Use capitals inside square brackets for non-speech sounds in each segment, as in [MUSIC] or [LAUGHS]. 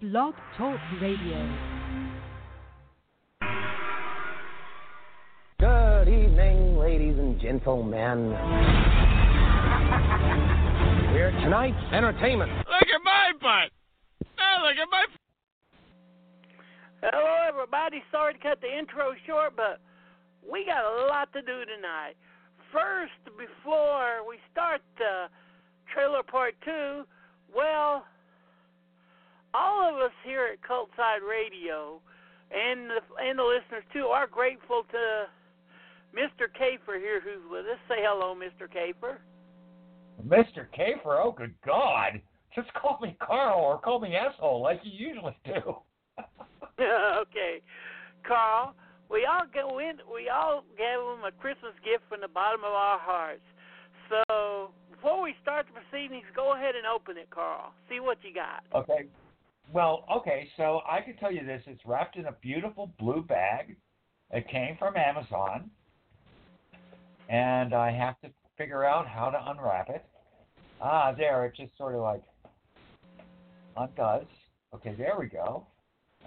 Blog Talk Radio. Good evening, ladies and gentlemen. We're tonight's entertainment. Look at my butt. Oh, look at my. Hello, everybody. Sorry to cut the intro short, but we got a lot to do tonight. First, before we start the trailer part two, well, all of us here at Cultside Radio and the, and the listeners too are grateful to Mr. Kafer here, who's with us. Say hello, Mr. Kafer. Mr. Kafer, oh good God. Just call me Carl or call me asshole like you usually do. [LAUGHS] okay, Carl. We all go in. We all gave him a Christmas gift from the bottom of our hearts. So before we start the proceedings, go ahead and open it, Carl. See what you got. Okay. Well, okay, so I can tell you this. It's wrapped in a beautiful blue bag. It came from Amazon. And I have to figure out how to unwrap it. Ah, there, it just sort of like undoes. Okay, there we go.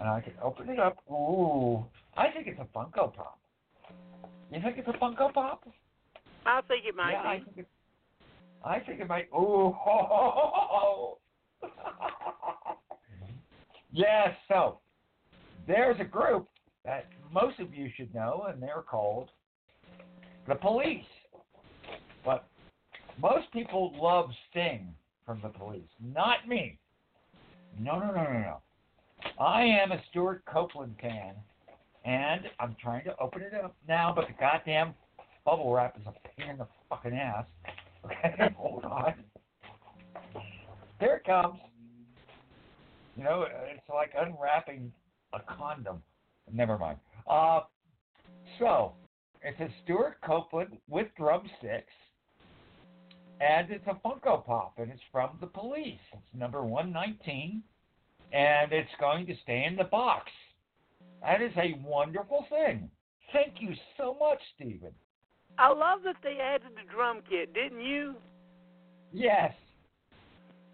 And I can open it up. Ooh, I think it's a Funko Pop. You think it's a Funko Pop? I think it might yeah, be. I think it. I think it might. Ooh, [LAUGHS] ho, ho, ho, ho. [LAUGHS] yes. So there's a group that most of you should know, and they're called the Police. But most people love Sting from the Police, not me. No, no, no, no, no. I am a Stewart Copeland fan, and I'm trying to open it up now, but the goddamn bubble wrap is a pain in the fucking ass. [LAUGHS] Okay, hold on. There it comes. You know, it's like unwrapping a condom. Never mind. Uh, so, it's a Stewart Copeland with drumsticks, and it's a Funko Pop, and it's from the police. It's number 119, and it's going to stay in the box. That is a wonderful thing. Thank you so much, Stephen. I love that they added the drum kit, didn't you? Yes.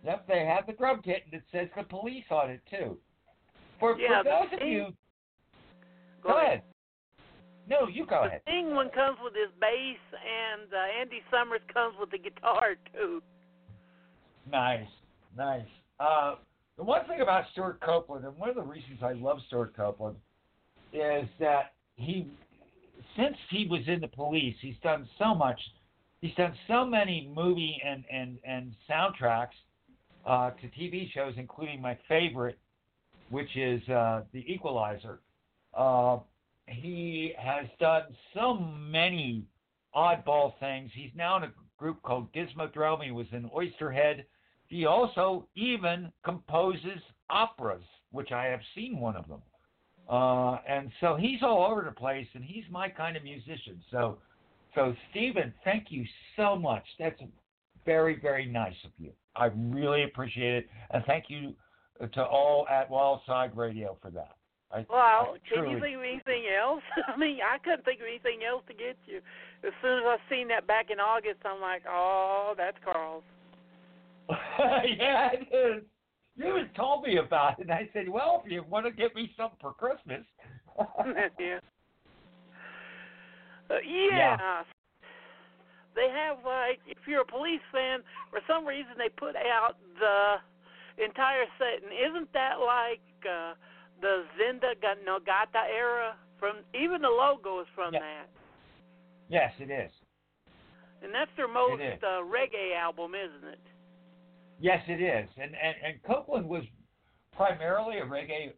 Yep, they have the grub kit, and it says the police on it, too. For, Yeah, for those the of you. thing- Go ahead. No, you go the ahead. Sting one comes with his bass, and uh, Andy Summers comes with the guitar too. Nice, nice. Uh, the one thing about Stewart Copeland, and one of the reasons I love Stewart Copeland, is that he, since he was in the police, he's done so much. He's done so many movie and and and soundtracks uh, to TV shows, including my favorite, which is uh, The Equalizer. Uh, he has done so many oddball things. He's now in a group called Gizmodrome. He was in Oysterhead. He also even composes operas, which I have seen one of them. Uh, and so he's all over the place, and he's my kind of musician. So, so Stephen, thank you so much. That's very, very nice of you. I really appreciate it, and thank you to all at Cultside Radio for that. I, Well, I can you think of anything else? [LAUGHS] I mean, I couldn't think of anything else to get you. As soon as I seen that back in August, I'm like, oh, that's Carl's. [LAUGHS] yeah, it is. You had told me about it, and I said, "Well, if you want to get me something for Christmas." [LAUGHS] yeah. Uh, yeah. They have like, if you're a police fan, for some reason they put out the entire set, and isn't that like uh, the Zinda Ga- Nogata era? From even the logo is from that, yes, it is. and that's their most uh, reggae album, isn't it? Yes, it is. And, and and Copeland was primarily a reggae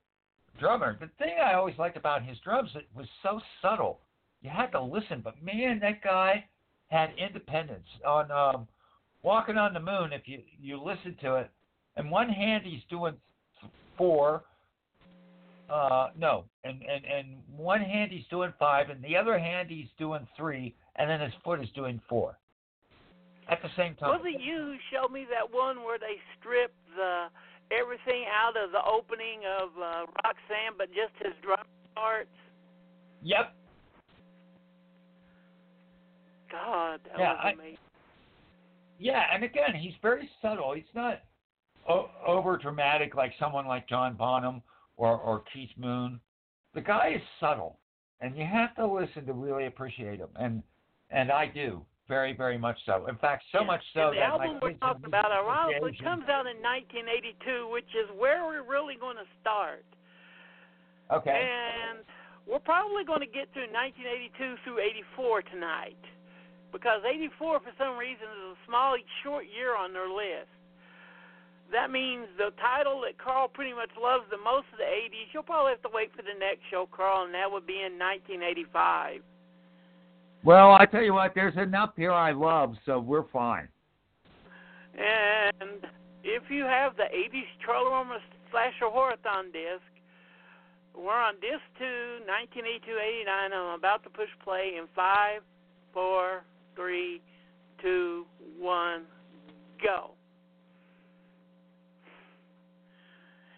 drummer. The thing I always liked about his drums, it was so subtle. You had to listen, but man, that guy had independence. On um, Walking on the Moon, if you you listen to it, in one hand he's doing four. Uh, no, and, and and one hand he's doing five, and the other hand he's doing three, and then his foot is doing four. At the same time. Was it you who showed me that one where they stripped the everything out of the opening of uh, Roxanne, but just his drum parts? Yep. God, that Yeah, was I- Yeah, and again, he's very subtle. He's not o- over dramatic like someone like John Bonham or or Keith Moon. The guy is subtle, and you have to listen to really appreciate him. And and I do very very much so. In fact, so Yeah. much so and the that album we're talking about, ironically, comes out in 1982, which is where we're really going to start. Okay. And we're probably going to get through 1982 through 84 tonight, because 84 for some reason is a small, short year on their list. That means the title that Carl pretty much loves the most of the 80s. You'll probably have to wait for the next show, Carl, and that would be in 1985. Well, I tell you what, there's enough here I love, so we're fine. And if you have the 80s Trollerama Slasher Horathon disc, we're on disc 2, 1982-89. I'm about to push play in five, four, three, two, one, go.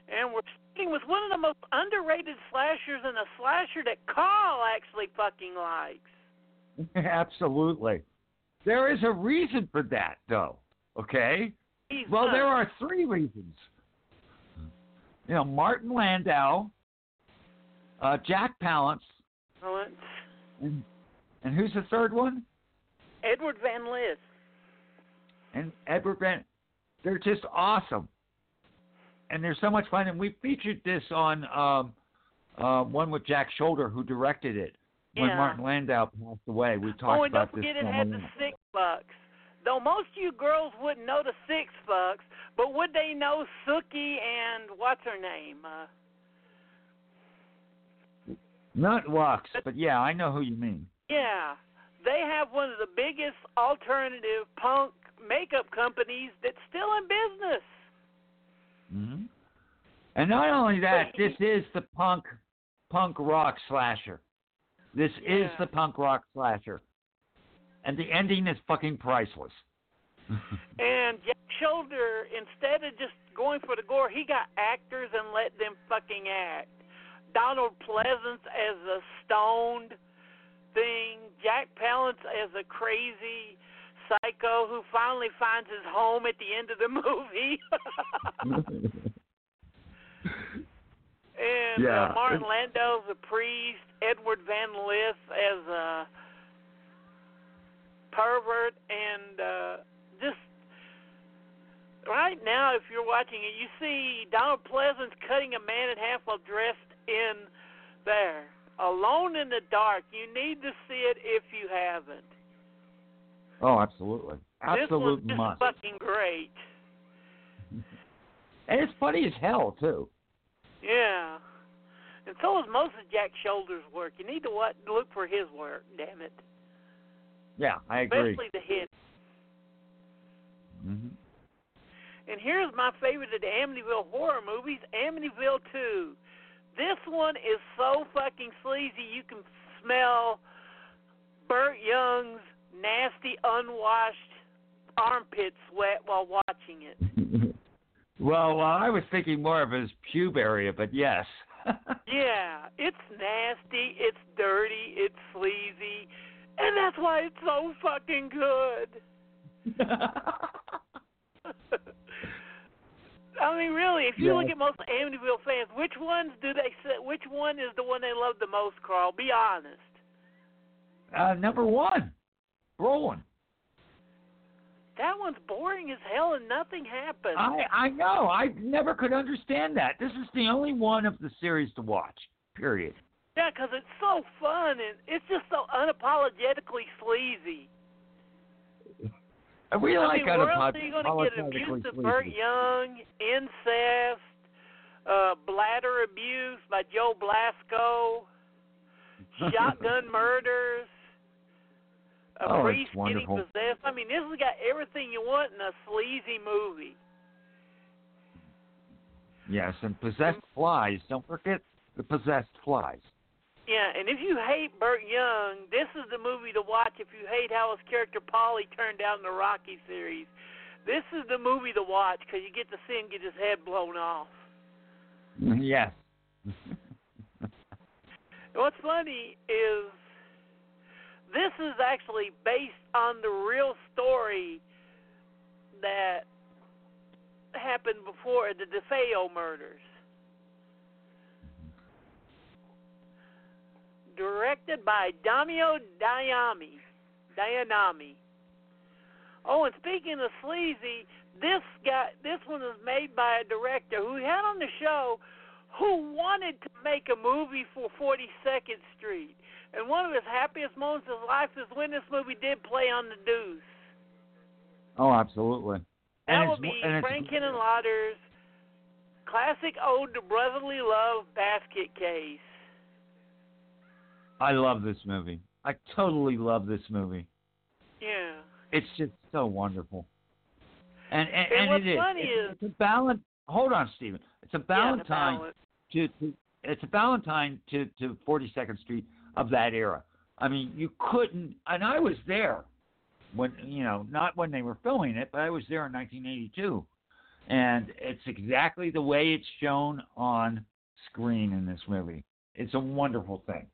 And we're starting with one of the most underrated slashers and a slasher that Carl actually fucking likes. [LAUGHS] Absolutely. There is a reason for that, though. Okay. He's Well, there are three reasons. You know, Martin Landau, uh, Jack Palance, it's and, and who's the third one? Edward Van Lidth. And Edward Van. They're just awesome, and they're so much fun. And we featured this on um, uh, one with Jack Sholder, who directed it when Yeah. Martin Landau passed away. We talked about this. Oh, and don't forget it had the- the six bucks. Though most of you girls wouldn't know the six bucks, but would they know Snooky and what's her name? Uh, Not Lux, but yeah, I know who you mean. yeah, they have one of the biggest alternative punk makeup companies that's still in business. hmm And not only that, this is the punk punk rock slasher. This is the punk rock slasher. And the ending is fucking priceless. [LAUGHS] And Jack Sholder, instead of just going for the gore, he got actors and let them fucking act. Donald Pleasence as a stoned thing, Jack Palance as a crazy psycho who finally finds his home at the end of the [LAUGHS] movie. and Yeah. uh, Martin Landau as a priest, Edward Van Lidth as a pervert, and uh, just right now, if you're watching it, you see Donald Pleasence cutting a man in half while dressed in there, alone in the dark. You need to see it if you haven't. oh, absolutely. this one's Absolute just must. fucking great. And it's funny as hell too. Yeah. And so is most of Jack Sholder's work. You need to what, look for his work, damn it. Yeah, I agree. Especially the hit. hmm And here's my favorite of the Amityville horror movies, Amityville 2. This one is so fucking sleazy you can smell Burt Young's nasty, unwashed armpit sweat while watching it. [LAUGHS] well, uh, I was thinking more of his pube area, but yes. [LAUGHS] Yeah, it's nasty, it's dirty, it's sleazy, and that's why it's so fucking good. [LAUGHS] I mean, really, if you Yeah. look at most Amityville fans, which ones do they? Which one is the one they love the most, Carl? Be honest. uh, number one, Brolin. That one's boring as hell, and nothing happens. I I know. I never could understand that. This is the only one of the series to watch. Period. Yeah, 'cause it's so fun and it's just so unapologetically sleazy. I really I like mean, where else are you going to get abuse of. Burt Young, incest, uh, bladder abuse by Joe Blasco, [LAUGHS] shotgun murders, a Oh, priest getting possessed? I mean, this has got everything you want in a sleazy movie. Yes, and possessed flies. Don't forget the possessed flies. Yeah, and if you hate Burt Young, this is the movie to watch if you hate how his character Polly turned out in the Rocky series. This is the movie to watch because you get to see him get his head blown off. [LAUGHS] Yes. What's funny is this is actually based on the real story that happened before the DeFeo murders. Directed by Damiano Damiani. Damiani. Oh, and speaking of sleazy, this guy, this one was made by a director who had on the show, who wanted to make a movie for 42nd Street, and one of his happiest moments of his life is when this movie did play on the Deuce. Oh, absolutely. That And would it's- be Frank Lauder's classic ode to brotherly love basket case. I love this movie. I totally love this movie. Yeah. It's just so wonderful. And and, And and what's it is. funny it's, is- it's a balance. Hold on, Stephen. It's a Yeah, Valentine balance. to, to it's a Valentine to to 42nd Street of that era. I mean, you couldn't. And I was there when you know, not when they were filming it, but I was there in 1982, and it's exactly the way it's shown on screen in this movie. It's a wonderful thing.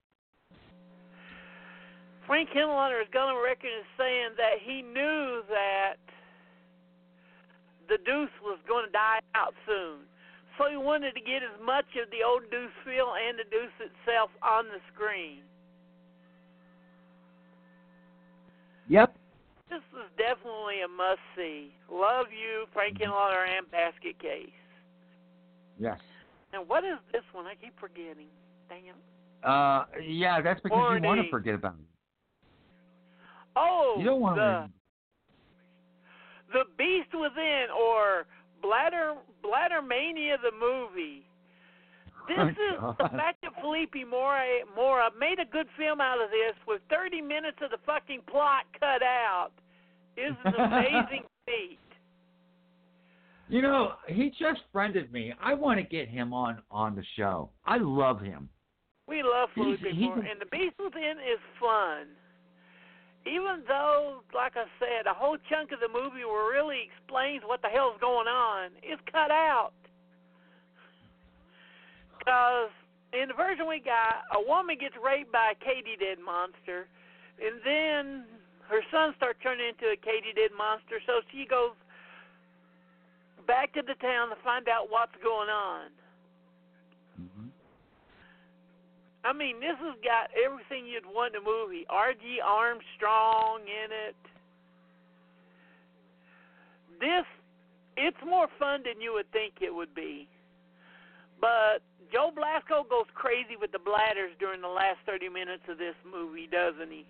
Frank Henenlotter has gone on record as saying that he knew that the Deuce was going to die out soon. So he wanted to get as much of the old Deuce feel and the Deuce itself on the screen. Yep. This is definitely a must see. Love you, Frank Henenlotter and Basket Case. Yes. Now, what is this one? I keep forgetting. Damn. Uh, yeah, that's because you want to forget about it. Oh, You don't want the, the Beast Within or Bladder Bladder Mania the movie. This Oh, is the God. fact that Philippe Mora Mora made a good film out of this with 30 minutes of the fucking plot cut out is an amazing [LAUGHS] feat. You know, he just friended me. I want to get him on on the show. I love him. We love He's- Philippe he's Mora, and the Beast Within is fun. Even though, like I said, a whole chunk of the movie where really explains what the hell's going on is cut out. Because in the version we got, a woman gets raped by a katydid monster, and then her son starts turning into a katydid monster, so she goes back to the town to find out what's going on. Mm-hmm. I mean, this has got everything you'd want in a movie. R.G. Armstrong in it. This, it's more fun than you would think it would be. But Joe Blasco goes crazy with the bladders during the last 30 minutes of this movie, doesn't he?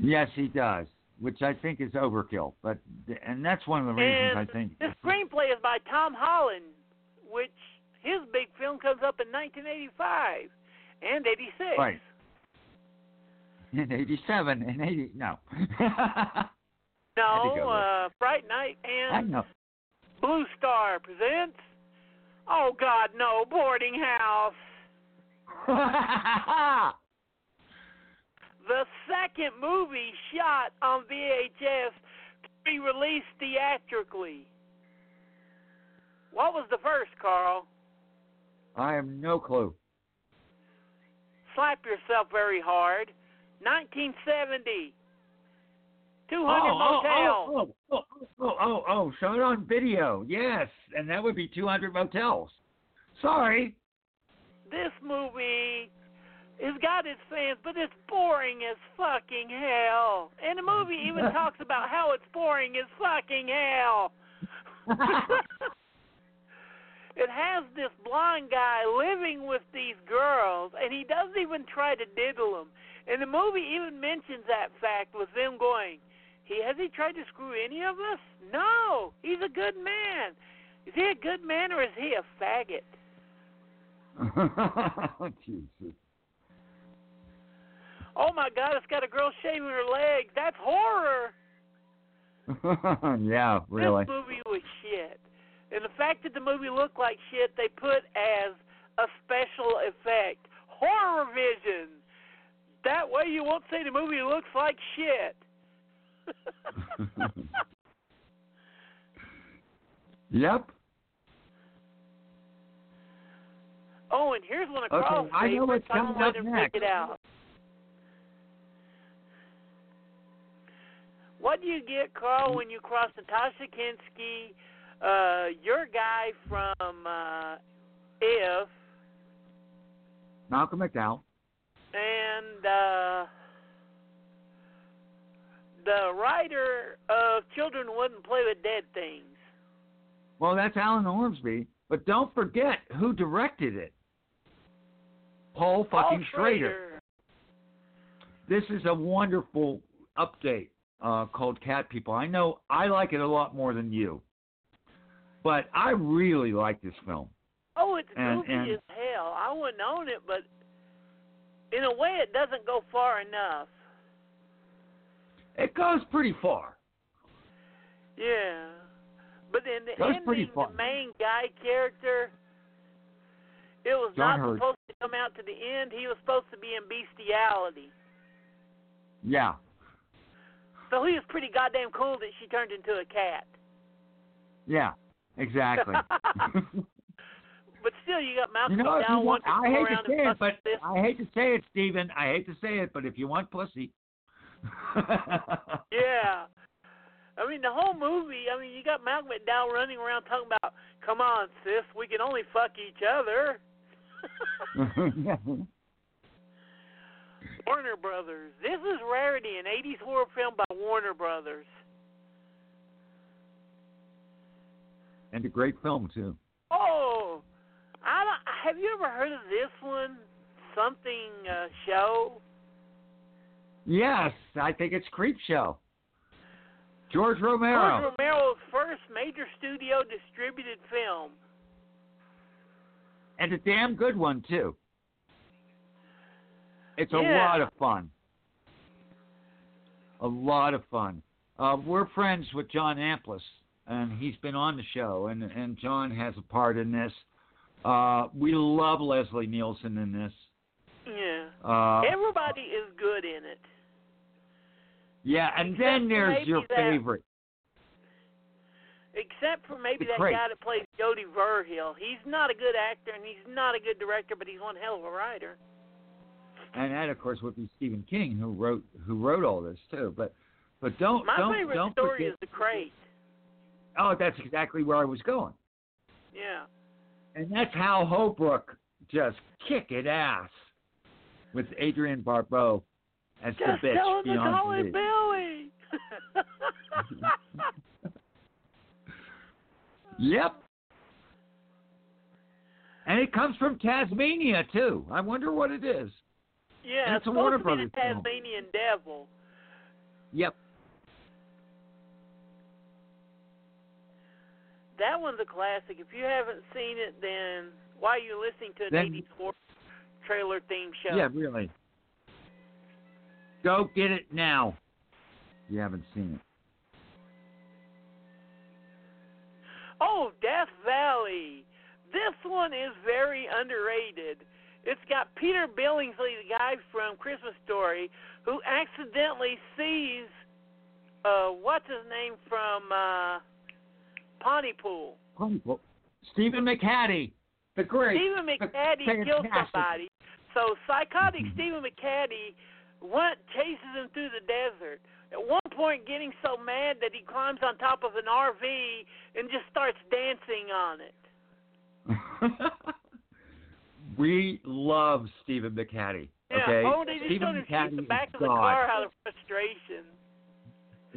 Yes, he does, which I think is overkill. But and that's one of the reasons and I think. this screenplay is by Tom Holland, which his big film comes up in 1985 and 86. Right. In '87 and '80, no. [LAUGHS] No, uh, Fright Night I and know. Blue Star presents. Oh God, no! Boarding House. [LAUGHS] The second movie shot on VHS to be released theatrically. What was the first, Carl? I have no clue. Slap yourself very hard. 1970. 200 oh, Motels. oh, oh, oh, oh, oh, oh, shot on video. Yes, and that would be 200 motels. Sorry. This movie has got its fans, but it's boring as fucking hell. And the movie even [LAUGHS] talks about how it's boring as fucking hell. [LAUGHS] it has this blonde guy living with these girls, and he doesn't even try to diddle them. And the movie even mentions that fact with them going, "He has he tried to screw any of us? No, he's a good man. Is he a good man or is he a faggot?" [LAUGHS] Jesus. Oh my God, it's got a girl shaving her leg. That's horror. [LAUGHS] yeah, really. This movie was shit. And the fact that the movie looked like shit, they put as a special effect. Horror vision. That way you won't say the movie looks like shit. [LAUGHS] [LAUGHS] yep. oh, and here's one of Okay, Carl's I know what's coming up next. it out. What do you get, Carl, when you cross Natasha Kinski, uh, your guy from uh, If, Malcolm McDowell. and uh, the writer of Children Wouldn't Play with Dead Things. Well, that's Alan Ormsby. But don't forget who directed it. Paul fucking Paul Schrader. This is a wonderful update uh, called Cat People. I know I like it a lot more than you, but I really like this film. Oh, it's And- goofy and- as hell. I wouldn't own it, but in a way, it doesn't go far enough. It goes pretty far. Yeah. But in the ending, the main guy character, it was John not Hurt. supposed to come out to the end. He was supposed to be in bestiality. Yeah. So he was pretty goddamn cool that she turned into a cat. Yeah. Exactly. [LAUGHS] But still, you got Malcolm you know, if you McDowell want, wanting to I hate to around say and it, but this. I hate to say it, Stephen. I hate to say it, but if you want pussy, [LAUGHS] Yeah. I mean, the whole movie, I mean, you got Malcolm McDowell running around talking about, come on, sis, we can only fuck each other. [LAUGHS] Warner Brothers. This is Rarity, an 80s horror film by Warner Brothers. And a great film too. Oh, I don't, have you ever heard of this one? Something uh, show? Yes, I think it's Creep Show. George Romero. George Romero's first major studio distributed film. and a damn good one too. It's a lot of fun. A lot of fun. Uh, we're friends with John Amplas, and he's been on the show, and and John has a part in this. Uh, we love Leslie Nielsen in this. Yeah. Uh, Everybody is good in it. yeah, and except then there's your that- favorite. Except for maybe The that crate. guy that plays Jordy Verrill. He's not a good actor and he's not a good director, but he's one hell of a writer. and that of course would be Stephen King who wrote who wrote all this too. But but don't My don't favorite don't story forget. is The Crate. Oh, that's exactly where I was going. Yeah. And that's Hal Holbrook just kick it ass with Adrienne Barbeau as Just the bitch tell him to call him. Billy. [LAUGHS] Yep. And it comes from Tasmania too. I wonder what it is. yeah, it's a Warner Brothers the film. Tasmanian Devil. Yep. That one's a classic. If you haven't seen it, then why are you listening to an Then- 80s horror trailer theme show? Yeah, really. Go get it now. You haven't seen it. Oh, Death Valley. This one is very underrated. It's got Peter Billingsley, the guy from Christmas Story, who accidentally sees uh what's his name from uh Pontypool. Wonderful. Stephen McHattie, the great. Stephen McHattie kills fantastic. somebody. So psychotic Mhm. Stephen McHattie went chases him through the desert. At one point, getting so mad that he climbs on top of an RV and just starts dancing on it. [LAUGHS] we love Stephen McHattie. Yeah. Okay. Oh, they just Stephen McHattie the back of the car out of frustration.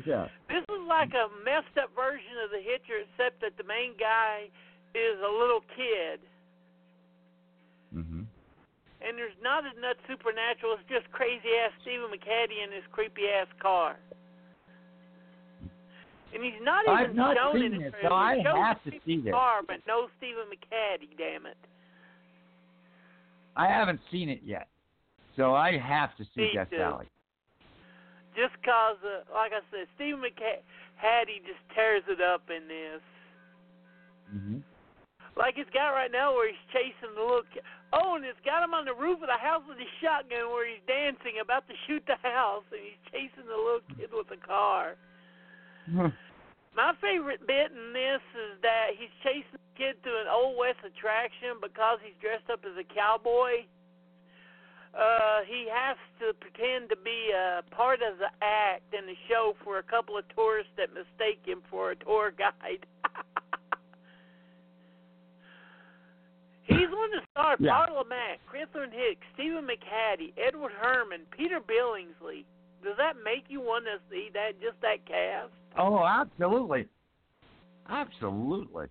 Yeah. This is like a messed up version of The Hitcher, except that the main guy is a little kid. hmm And there's not as much supernatural. It's just crazy ass Stephen McHattie in his creepy ass car. And he's not even I've not shown seen in the this, so. I have to see this. Car, but no Stephen McHattie. Damn it. I haven't seen it yet, so I have to see Death. Valley. Just cause, uh, like I said, Stephen McHattie just tears it up in this. hmm Like it's got right now where he's chasing the little. Oh, and it's got him on the roof of the house with his shotgun where he's dancing, about to shoot the house, and he's chasing the little kid with the car. My favorite bit in this is that he's chasing the kid to an Old West attraction because he's dressed up as a cowboy uh, he has to pretend to be a part of the act in the show for a couple of tourists that mistake him for a tour guide. [LAUGHS] He's going to star yeah. Paul Le Mat, Chrislyn Hicks, Stephen McHattie, Edward Herrmann, Peter Billingsley. Does that make you want to see that just that cast? Oh, absolutely, absolutely.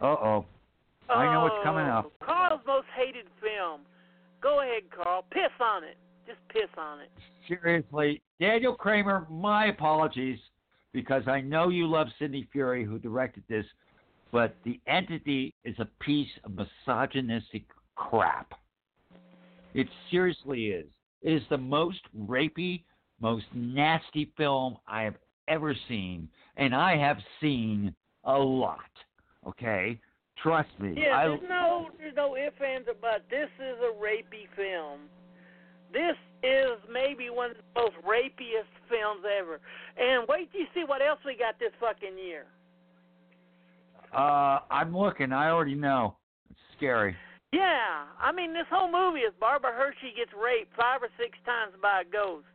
Uh oh. I know what's coming oh, up. Oh, Carl's most hated film. Go ahead, Carl. Piss on it. Just piss on it. Seriously, Daniel Kramer, my apologies, because I know you love Sidney Furie, who directed this, but The Entity is a piece of misogynistic crap. It seriously is. It is the most rapey, most nasty film I have ever seen, and I have seen a lot. Okay, trust me. Yeah, I, there's no there's no ifs ands or buts. This is a rapey film. This is maybe one of the most rapiest films ever. And wait till you see what else we got this fucking year. uh, I'm looking. I already know. It's scary. Yeah, I mean this whole movie is Barbara Hershey gets raped five or six times by a ghost.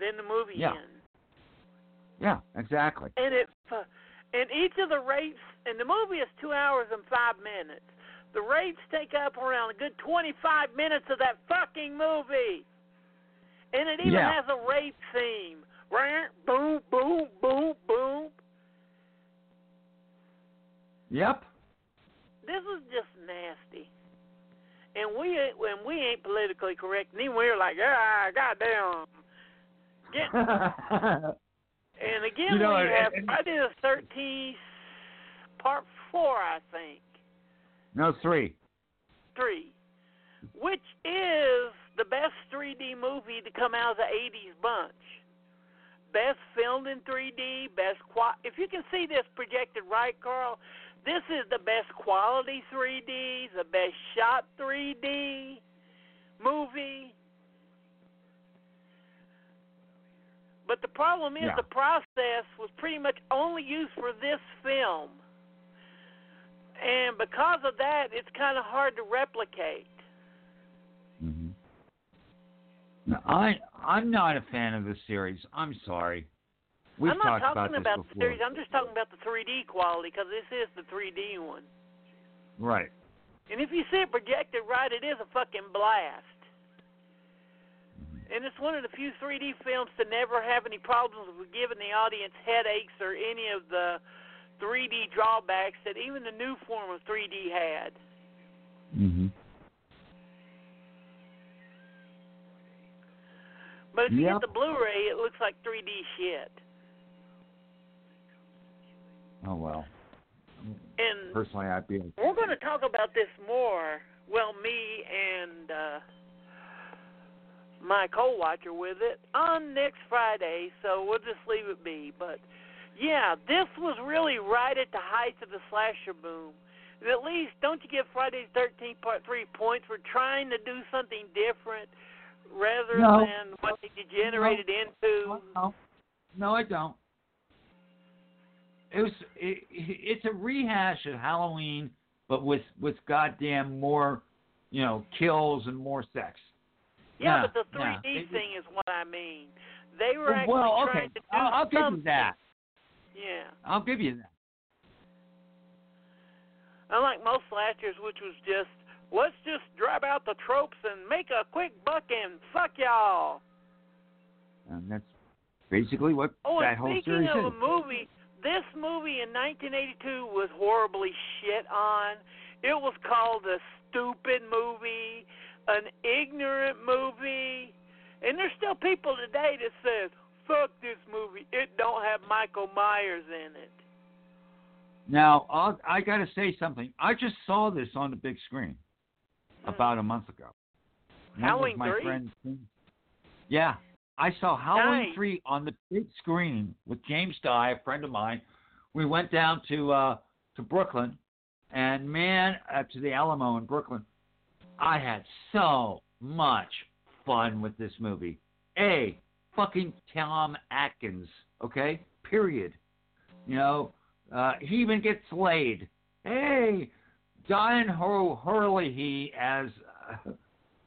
Then the movie Yeah. ends. Yeah, exactly. and it uh, and each of the rapes and the movie is two hours and five minutes. The rapes take up around a good twenty five minutes of that fucking movie, and it even Yeah. has a rape theme. Rah, Boom, boom, boom, boom. Yep. This is just nasty. And we when we ain't politically correct, and then we're like, ah, goddamn. Get, [LAUGHS] and again, You know, we have Friday the Thirteenth, Part Four, I think. no, three. three, which is the best 3D movie to come out of the 80s bunch. Best filmed in 3D, best qua- if you can see this projected right, Carl, this is the best quality 3D, the best shot 3D movie. But the problem is Yeah. the process was pretty much only used for this film. And because of that, it's kind of hard to replicate. Mm-hmm. No, I I'm not a fan of the series. I'm sorry. We've I'm not talking about, about, the series. I'm just talking about the 3D quality because this is the 3D one. Right. And if you see it projected right, it is a fucking blast. And it's one of the few 3D films to never have any problems with giving the audience headaches or any of the 3D drawbacks that even the new form of 3D had. Mm-hmm. But if you Yep. get the Blu-ray, it looks like 3D shit. Oh well. And Personally, I'd be. We're going to talk about this more. Well, me and uh, my co-watcher with it on next Friday, so we'll just leave it be. But yeah, this was really right at the height of the slasher boom. And at least, don't you give Friday the 13th Part Three points for trying to do something different rather No. than what they degenerated into? No, no, I don't. It was. It, it's a rehash of Halloween, but with with goddamn more, you know, kills and more sex. Yeah, Yeah, but the 3D They- thing is what I mean. They were actually well, trying to do I'll, I'll give you that. Yeah. I'll give you that. Unlike most slashers, which was just let's just drab out the tropes and make a quick buck and fuck y'all. And that's basically what Oh, that and whole speaking of a movie, this movie in 1982 was horribly shit on. It was called a stupid movie, an ignorant movie, and there's still people today that says, "Fuck this movie. It don't have Michael Myers in it." Now, I'll, I got to say something. I just saw this on the big screen about a month ago. Halloween my 3? friend. Yeah, I saw Halloween Nice. 3 on the big screen with James Dye, a friend of mine. We went down to uh, to Brooklyn, and man, uh, to the Alamo in Brooklyn. I had so much fun with this movie. A fucking Tom Atkins, okay? Period. You know, uh, he even gets laid. Hey, Diane Hur- Hurley, he as uh,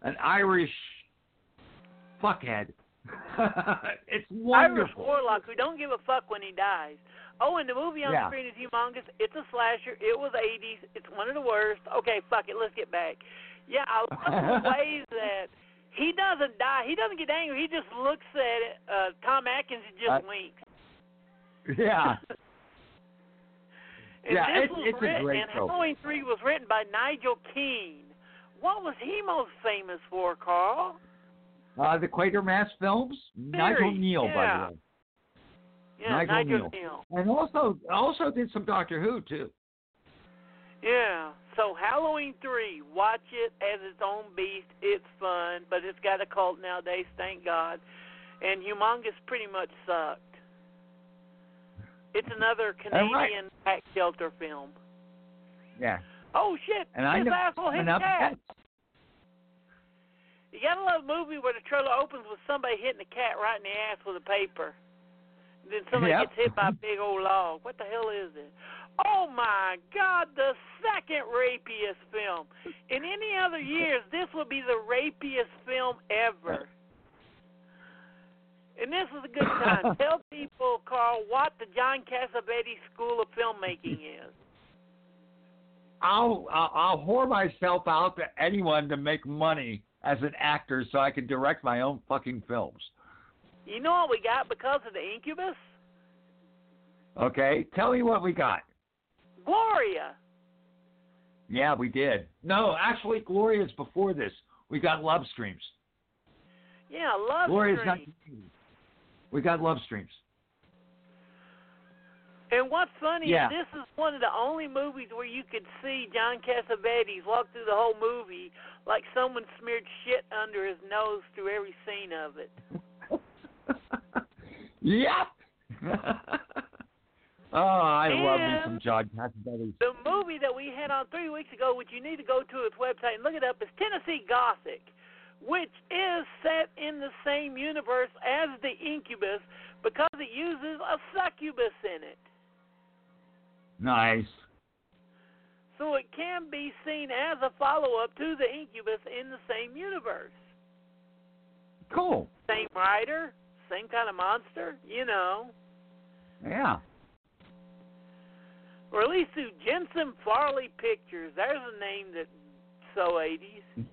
an Irish fuckhead. [LAUGHS] it's wonderful. Irish. Warlock who don't give a fuck when he dies. Oh, and the movie on Yeah. screen is humongous. It's a slasher. It was 80s. It's one of the worst. Okay, fuck it. Let's get back. Yeah, I love the ways that he doesn't die. He doesn't get angry. He just looks at it. Uh, Tom Atkins and just Uh, winks. Yeah. [LAUGHS] And Yeah, this it's- was it's a great and film. Halloween 3 was written by Nigel Kneale. What was he most famous for, Carl? Uh, the Quatermass films. Nigel Kneale, yeah. by the way. Yeah, Nigel Nigel Kneale. Kneale. And also also did some Doctor Who too. Yeah. So Halloween three, watch it as its own beast. It's fun, but it's got a cult nowadays, thank God. And Humongous pretty much sucked. It's another right. Canadian tax shelter film. Yeah. Oh shit! And I know asshole hit cat. You gotta love a movie where the trailer opens with somebody hitting a cat right in the ass with a paper. And then somebody Yep. gets hit by a big old log. What the hell is it? Oh my God, the second rapiest film. In any other years, this would be the rapiest film ever. And this is a good time. [LAUGHS] Tell people, Carl, what the John Cassavetes School of Filmmaking is. I'll, I'll I'll whore myself out to anyone to make money as an actor so I can direct my own fucking films. You know what we got because of the Incubus? Okay? Tell me what we got. Gloria. Yeah, we did. No, actually Gloria's before this. We got Love Streams. Yeah, Love Gloria's not we got Love Streams. And what's funny Yeah. is this is one of the only movies where you could see John Cassavetes walk through the whole movie like someone smeared shit under his nose through every scene of it. [LAUGHS] yep. [LAUGHS] oh, I love me And- some John Cassavetes. The movie that we had on three weeks ago, which you need to go to its website and look it up, is Tennessee Gothic, which is set in the same universe as the Incubus because it uses a succubus in it. Nice. So it can be seen as a follow up to the Incubus in the same universe. Cool. Same writer, same kind of monster, you know. Yeah. Released through Jensen Farley Pictures. There's a name that so 80s.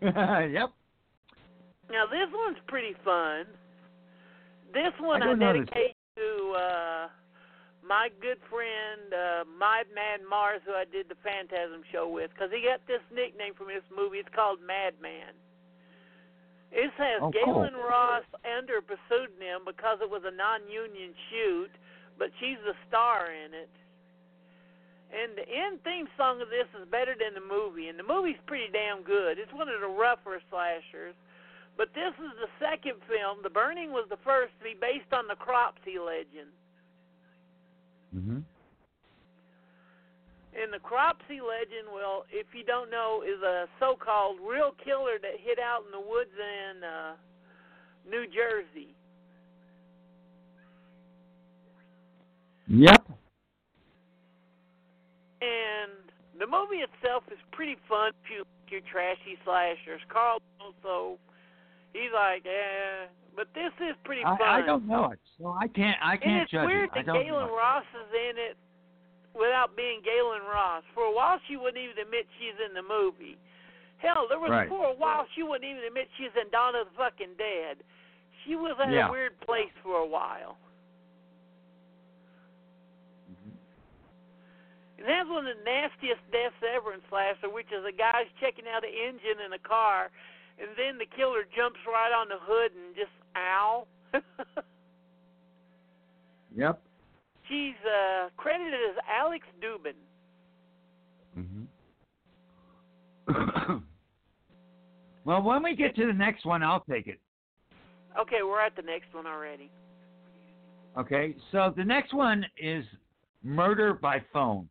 [LAUGHS] yep. Now this one's pretty fun. This one I I, don't dedicate to uh my good friend uh Madman Mars, who I did the Phantasm show with, because he got this nickname from this movie. It's called Madman. It says Oh, cool. Gaylen Ross under a pseudonym because it was a non-union shoot, but she's the star in it. And the end theme song of this is better than the movie, and the movie's pretty damn good. It's one of the rougher slashers. But this is the second film. The Burning was the first to be based on the Cropsey legend. Mhm. And the Cropsey legend, well, if you don't know, is a so-called real killer that hid out in the woods in uh, New Jersey. Yep. And the movie itself is pretty fun if you like your trashy slashers. Carl also, he's like, eh. But this is pretty I, fun. I don't know it, so I can't I can't it's judge weird it. I that Gaylen. Ross is in it without being Gaylen Ross. For a while, she wouldn't even admit she's in the movie. Hell, there was Right. for a while she wouldn't even admit she's in Dawn of the Fucking Dead. She was in Yeah. a weird place for a while. And that's one of the nastiest deaths ever in Slasher, which is a guy's checking out an engine in a car, and then the killer jumps right on the hood and just ow. [LAUGHS] Yep. She's uh, credited as Alex Dubin. hmm [COUGHS] well, when we get to the next one, I'll take it. Okay, we're at the next one already. Okay, so the next one is Murder by Phone,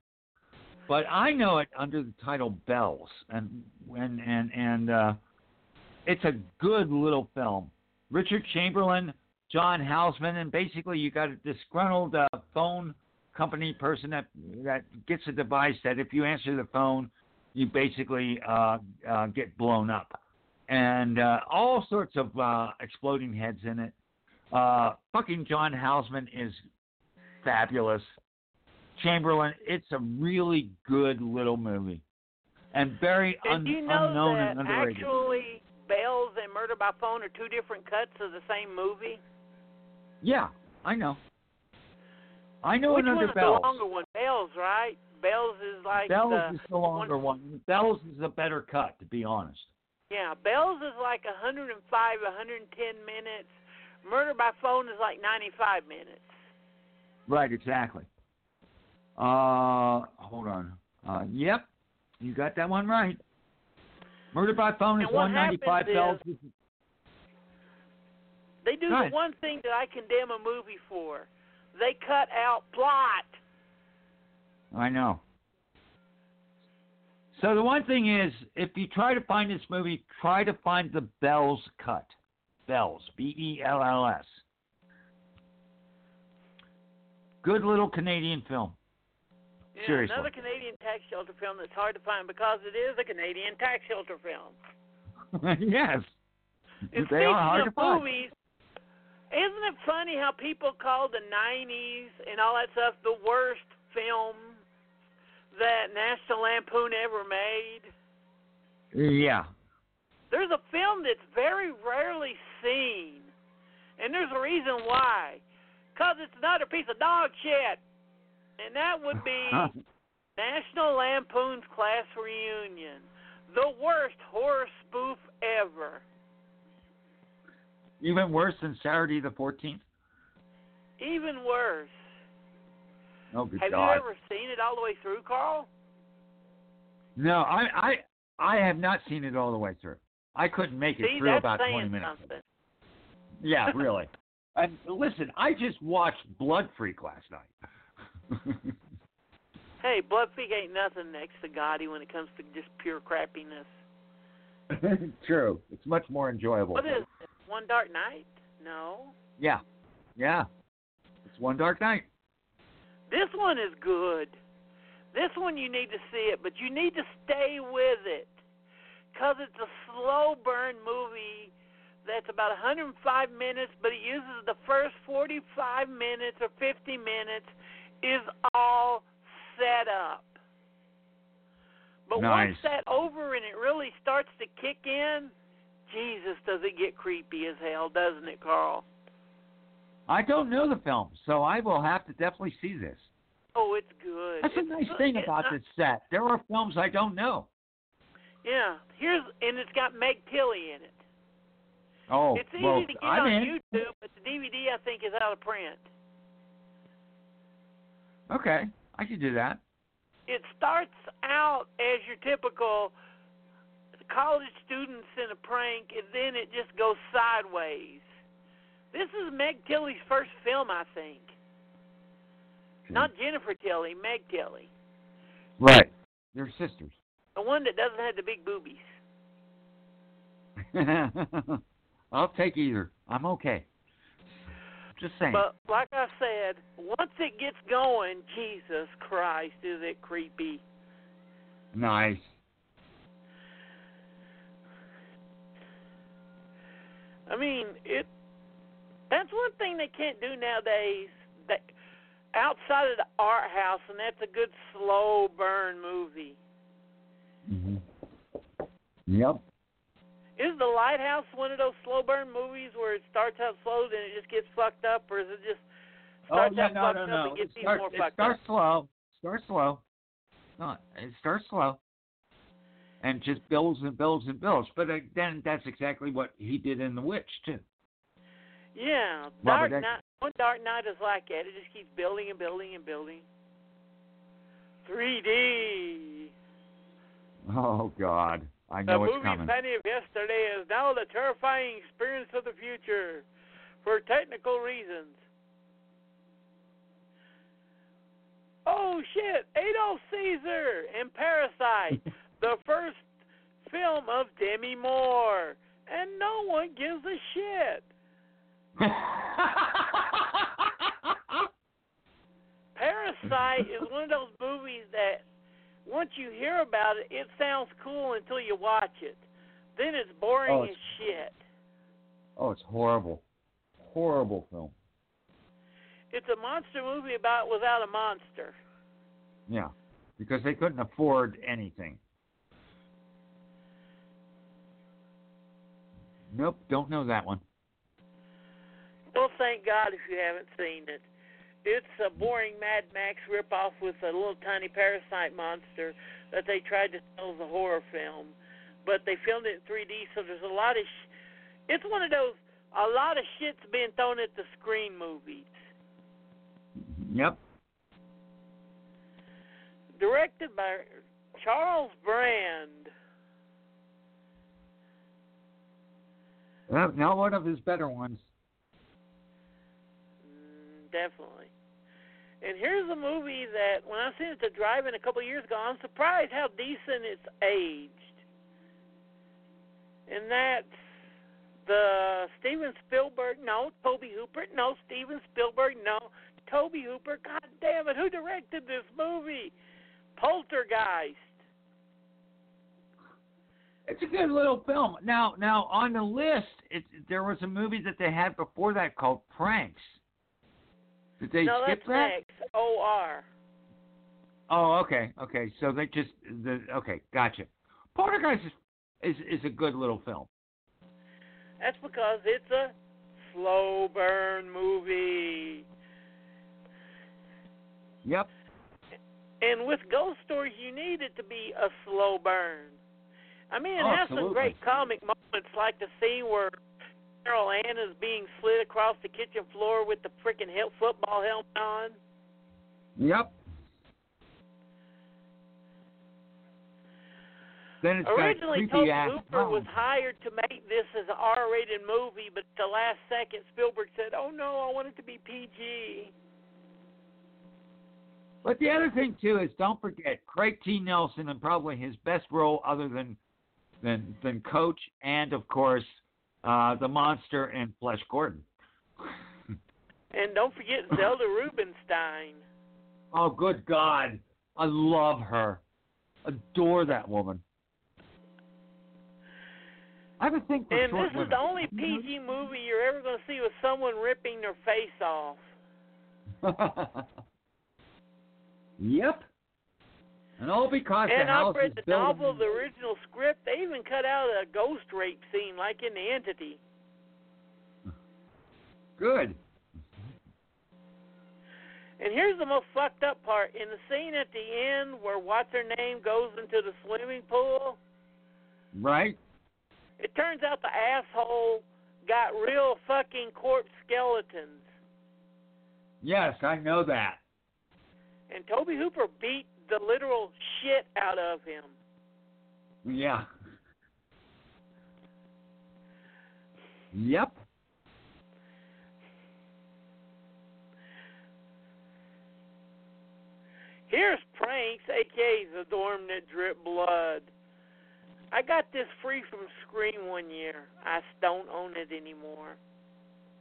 but I know it under the title Bells, and and and and uh, it's a good little film. Richard Chamberlain, John Houseman, and basically you got a disgruntled uh, phone company person that that gets a device that if you answer the phone, you basically uh, uh, get blown up. and uh, all sorts of uh, exploding heads in it. Uh, fucking John Houseman is fabulous. Chamberlain, it's a really good little movie, and very And un- you know unknown that and underrated. actually Bells and Murder by Phone are two different cuts of the same movie? Yeah, I know. I know Which another Bells. the longer one? Bells, right? Bells is like Bells the is the longer one. Bells is a better cut, to be honest. yeah. Bells is like 105, 110 minutes. Murder by Phone is like 95 minutes. Right, exactly. Uh, hold on. Uh, yep, you got that one right. Murder by phone is And 195 bells. They do the one thing that I condemn a movie for. They cut out plot. I know. So the one thing is, if you try to find this movie, try to find the Bells cut. Bells, B E L L S. Good little Canadian film. Yeah, Seriously. Another Canadian tax shelter film that's hard to find because it is a Canadian tax shelter film. [LAUGHS] yes. And they are hard to find. movies, isn't it funny how people call the '90s and all that stuff the worst film that National Lampoon ever made? Yeah. There's a film that's very rarely seen, and there's a reason why. Cause it's another piece of dog shit, and that would be [LAUGHS] National Lampoon's Class Reunion, the worst horror spoof ever. Even worse than Saturday the 14th. Even worse. Oh, good Have God. you ever seen it all the way through, Carl? No, I, I, I have not seen it all the way through. I couldn't make it See, through about 20 minutes. something. Yeah, [LAUGHS] really. and listen, I just watched Blood Freak last night. Hey, Blood Freak ain't nothing next to Gotti when it comes to just pure crappiness. [LAUGHS] True. It's much more enjoyable. What is it? One Dark Night? No. Yeah. Yeah. It's One Dark Night. This one is good. This one you need to see it, but you need to stay with it. Because it's a slow burn movie that's about 105 minutes, but it uses the first 45 minutes or 50 minutes is all set up. But once Nice. that over and it really starts to kick in, Jesus, does it get creepy as hell, doesn't it, Carl? I don't know the film, so I will have to definitely see this. Oh, it's good. That's a nice good. thing about not- this set. There are films I don't know. Yeah, here's and it's got Meg Tilly in it. Oh, it's easy well, to get I'm on in. YouTube, but the DVD I think is out of print. Okay, I can do that. It starts out as your typical college students in a prank, and then it just goes sideways. This is Meg Tilly's first film, I think. Not Jennifer Tilly, Meg Tilly, Right. They're sisters. the one that doesn't have the big boobies. [LAUGHS] I'll take either. I'm okay. Just saying. But like I said, once it gets going, Jesus Christ, is it creepy? nice. I mean, it. That's one thing they can't do nowadays. That outside of the art house, and that's a good slow burn movie. hmm Yep. Is the Lighthouse one of those slow burn movies where it starts out slow, then it just gets fucked up, or is it just Oh starts yeah, out no, fucked no, up no. and gets It, even start, more it fucked starts up? slow. Start slow. No, it starts slow. And just builds and builds and builds. But uh, then that's exactly what he did in The Witch too. Yeah, Robert Dark. Knight. One Dark Night is like that. It just keeps building and building and building. 3D. Oh God, I The it's movie coming. Penny of yesterday is now the terrifying experience of the future for technical reasons. Oh shit! Adolph Caesar and Parasite, [LAUGHS] the first film of Demi Moore, and no one gives a shit. [LAUGHS] Parasite is one of those movies that once you hear about it, it sounds cool until you watch it. then it's boring Oh, as shit. Oh, it's horrible. Horrible film. It's a monster movie about without a monster. Yeah. Because they couldn't afford anything. Nope, don't know that one. Well, thank God if you haven't seen it. It's a boring Mad Max ripoff with a little tiny parasite monster that they tried to sell as a horror film, but they filmed it in 3D, so there's a lot of. Sh- it's one of those a lot of shit's being thrown at the screen movies. Yep. Directed by Charles Band. Well, not one of his better ones. Mm, definitely. And here's a movie that when I seen it the drive-in a couple of years ago, I'm surprised how decent it's aged. And that's the Steven Spielberg, no, Tobe Hooper, no, Steven Spielberg, no, Tobe Hooper. God damn it, who directed this movie? Poltergeist. It's a good little film. Now, now on the list, it, there was a movie that they had before that called Pranks. Did they no, skip that's that? Next. O.R. Oh, okay, okay. So they just the okay, gotcha. Poltergeist is, is is a good little film. That's because it's a slow burn movie. Yep. And with ghost stories, you need it to be a slow burn. I mean, it Oh, has some great comic moments, like the scene where Carol Anne is being slid across the kitchen floor with the freaking football helmet on. Yep. Then it's Originally, Tobe Hooper was hired to make this as an R-rated movie, but the last second, Spielberg said, "Oh no, I want it to be PG." But the other thing too is don't forget Craig T. Nelson and probably his best role other than than than Coach and of course uh, the monster and Flesh Gordon. And don't forget Zelda [LAUGHS] Rubinstein. Oh good God. I love her. Adore that woman. I have a thing for And short this is the only PG movie you're ever going to see with someone ripping their face off. [LAUGHS] yep. And all because And the I've house read the novel, the original script. They even cut out a ghost rape scene, like in The Entity. good. And here's the most fucked up part: in the scene at the end where what's her name goes into the swimming pool, Right? it turns out the asshole got real fucking corpse skeletons. Yes, I know that. And Tobe Hooper beat the literal shit out of him. Yeah. Yep. Here's Pranks, aka The Dorm That Drip Blood. I got this free from Scream one year. I don't own it anymore.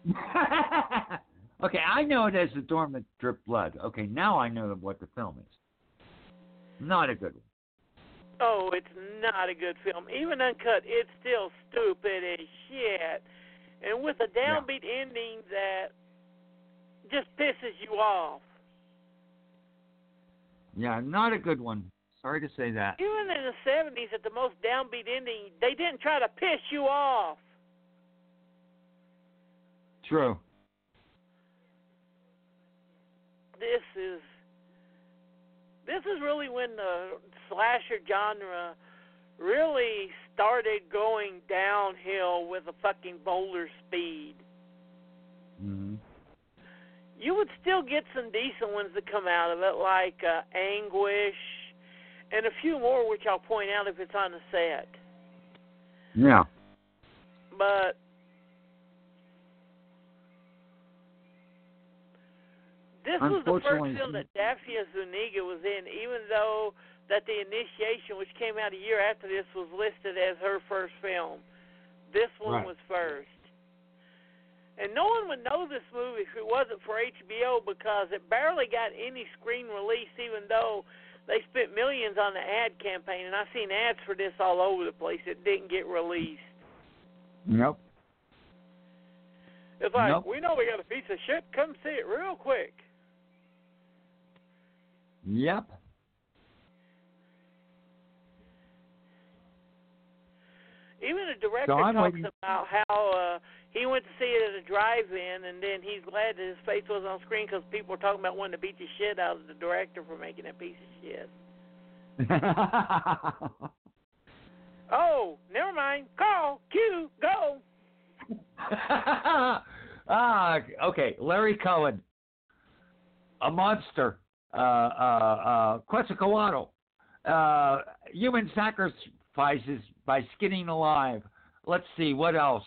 [LAUGHS] okay, I know it as the dorm that drip blood. Okay, now I know what the film is. Not a good one. Oh, it's not a good film. Even uncut, it's still stupid as shit. And with a downbeat ending that just pisses you off. Yeah, not a good one. Sorry to say that. Even in the 70s, at the most downbeat ending, they didn't try to piss you off. True. This is this is really when the slasher genre really started going downhill with a fucking boulder speed. hmm You would still get some decent ones that come out of it, like uh, Anguish, and a few more, which I'll point out if it's on the set. Yeah. But this was the first film that Daphne Zuniga was in, even though that the Initiation, which came out a year after this, was listed as her first film. This one Right. was first. And no one would know this movie if it wasn't for HBO because it barely got any screen release, even though they spent millions on the ad campaign, and I've seen ads for this all over the place. It didn't get released. Nope. It's like Nope. we know we got a piece of shit. Come see it real quick. Yep. Even the director So talks waiting- about how uh, he went to see it at a drive-in, and then he's glad that his face was on screen because people were talking about wanting to beat the shit out of the director for making that piece of shit. [LAUGHS] Oh, never mind. Call, Q, go. [LAUGHS] ah, okay. Larry Cohen, a monster. Uh, uh, uh, Quetzalcoatl, uh, human sacrifices by skinning alive. Let's see what else.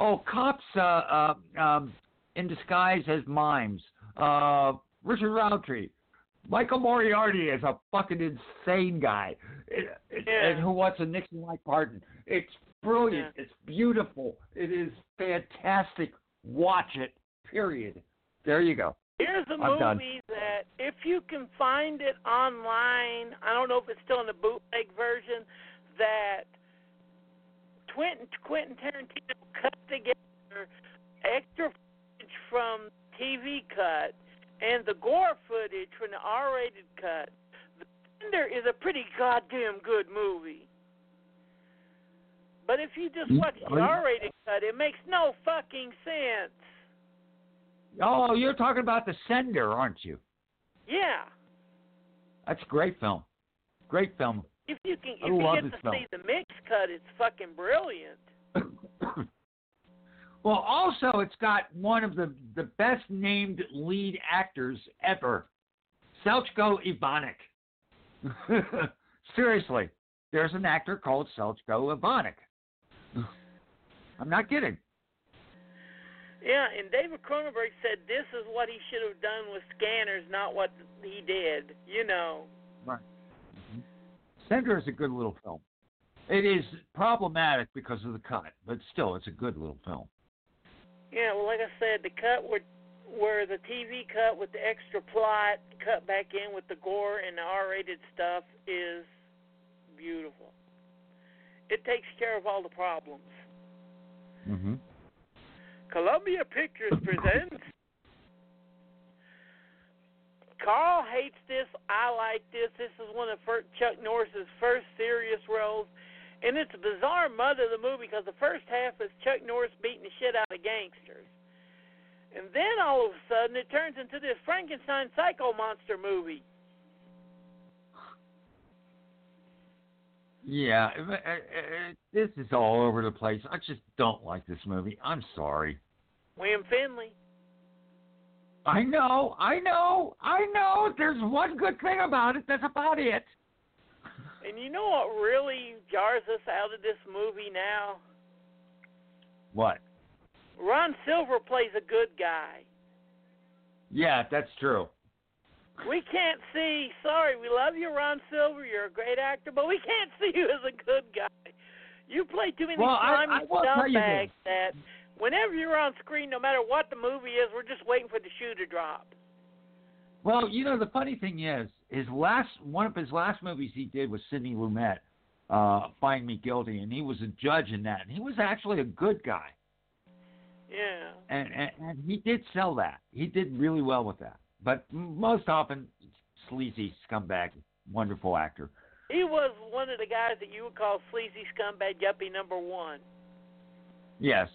Oh, cops uh, uh, um, in disguise as mimes. Uh, Richard Roundtree. Michael Moriarty is a fucking insane guy, It- it- Yeah. and who wants a Nixon-like pardon. It's brilliant. It's beautiful. It is fantastic. Watch it. Period. There you go. Here's a I'm done. movie that, if you can find it online, I don't know if it's still in the bootleg version, that Quentin, Quentin Tarantino cut together extra footage from TV cut and the gore footage from the R-rated cut. The Sender is a pretty goddamn good movie. But if you just Mm, watch the R-rated cut, it makes no fucking sense. Oh, you're talking about The Sender, aren't you? Yeah. That's a great film. Great film. If you can, I if you get to film. see the mix cut, it's fucking brilliant. [COUGHS] well, also, it's got one of the, the best named lead actors ever, Željko Ivanek. [LAUGHS] Seriously, there's an actor called Željko Ivanek. [LAUGHS] I'm not kidding. Yeah, and David Cronenberg said this is what he should have done with Scanners, not what he did. You know. Right. Mm-hmm. Sender is a good little film. It is problematic because of the cut, but still, it's a good little film. Yeah, well, like I said, the cut where where the TV cut with the extra plot cut back in with the gore and the R-rated stuff is beautiful. It takes care of all the problems. Mm-hmm. Columbia Pictures presents. Carl hates this. I like this. This is one of Chuck Norris's first serious roles, and it's a bizarre mother of the movie because the first half is Chuck Norris beating the shit out of gangsters, and then all of a sudden it turns into this Frankenstein psycho monster movie. Yeah, this is all over the place. I just don't like this movie. I'm sorry. William Finley. I know, I know, I know. There's one good thing about it. That's about it. And you know what really jars us out of this movie now? What? Ron Silver plays a good guy. Yeah, that's true. We can't see. Sorry, we love you, Ron Silver. You're a great actor, but we can't see you as a good guy. You play too many Well, slimy I scumbags that whenever you're on screen, no matter what the movie is, we're just waiting for the shoe to drop. Well, you know, the funny thing is, his last one of his last movies he did was Sidney Lumet, uh, Find Me Guilty, and he was a judge in that. And he was actually a good guy, Yeah. and, and and he did sell that. He did really well with that. But most often, sleazy scumbag, wonderful actor. He was one of the guys that you would call sleazy scumbag yuppie number one. Yes.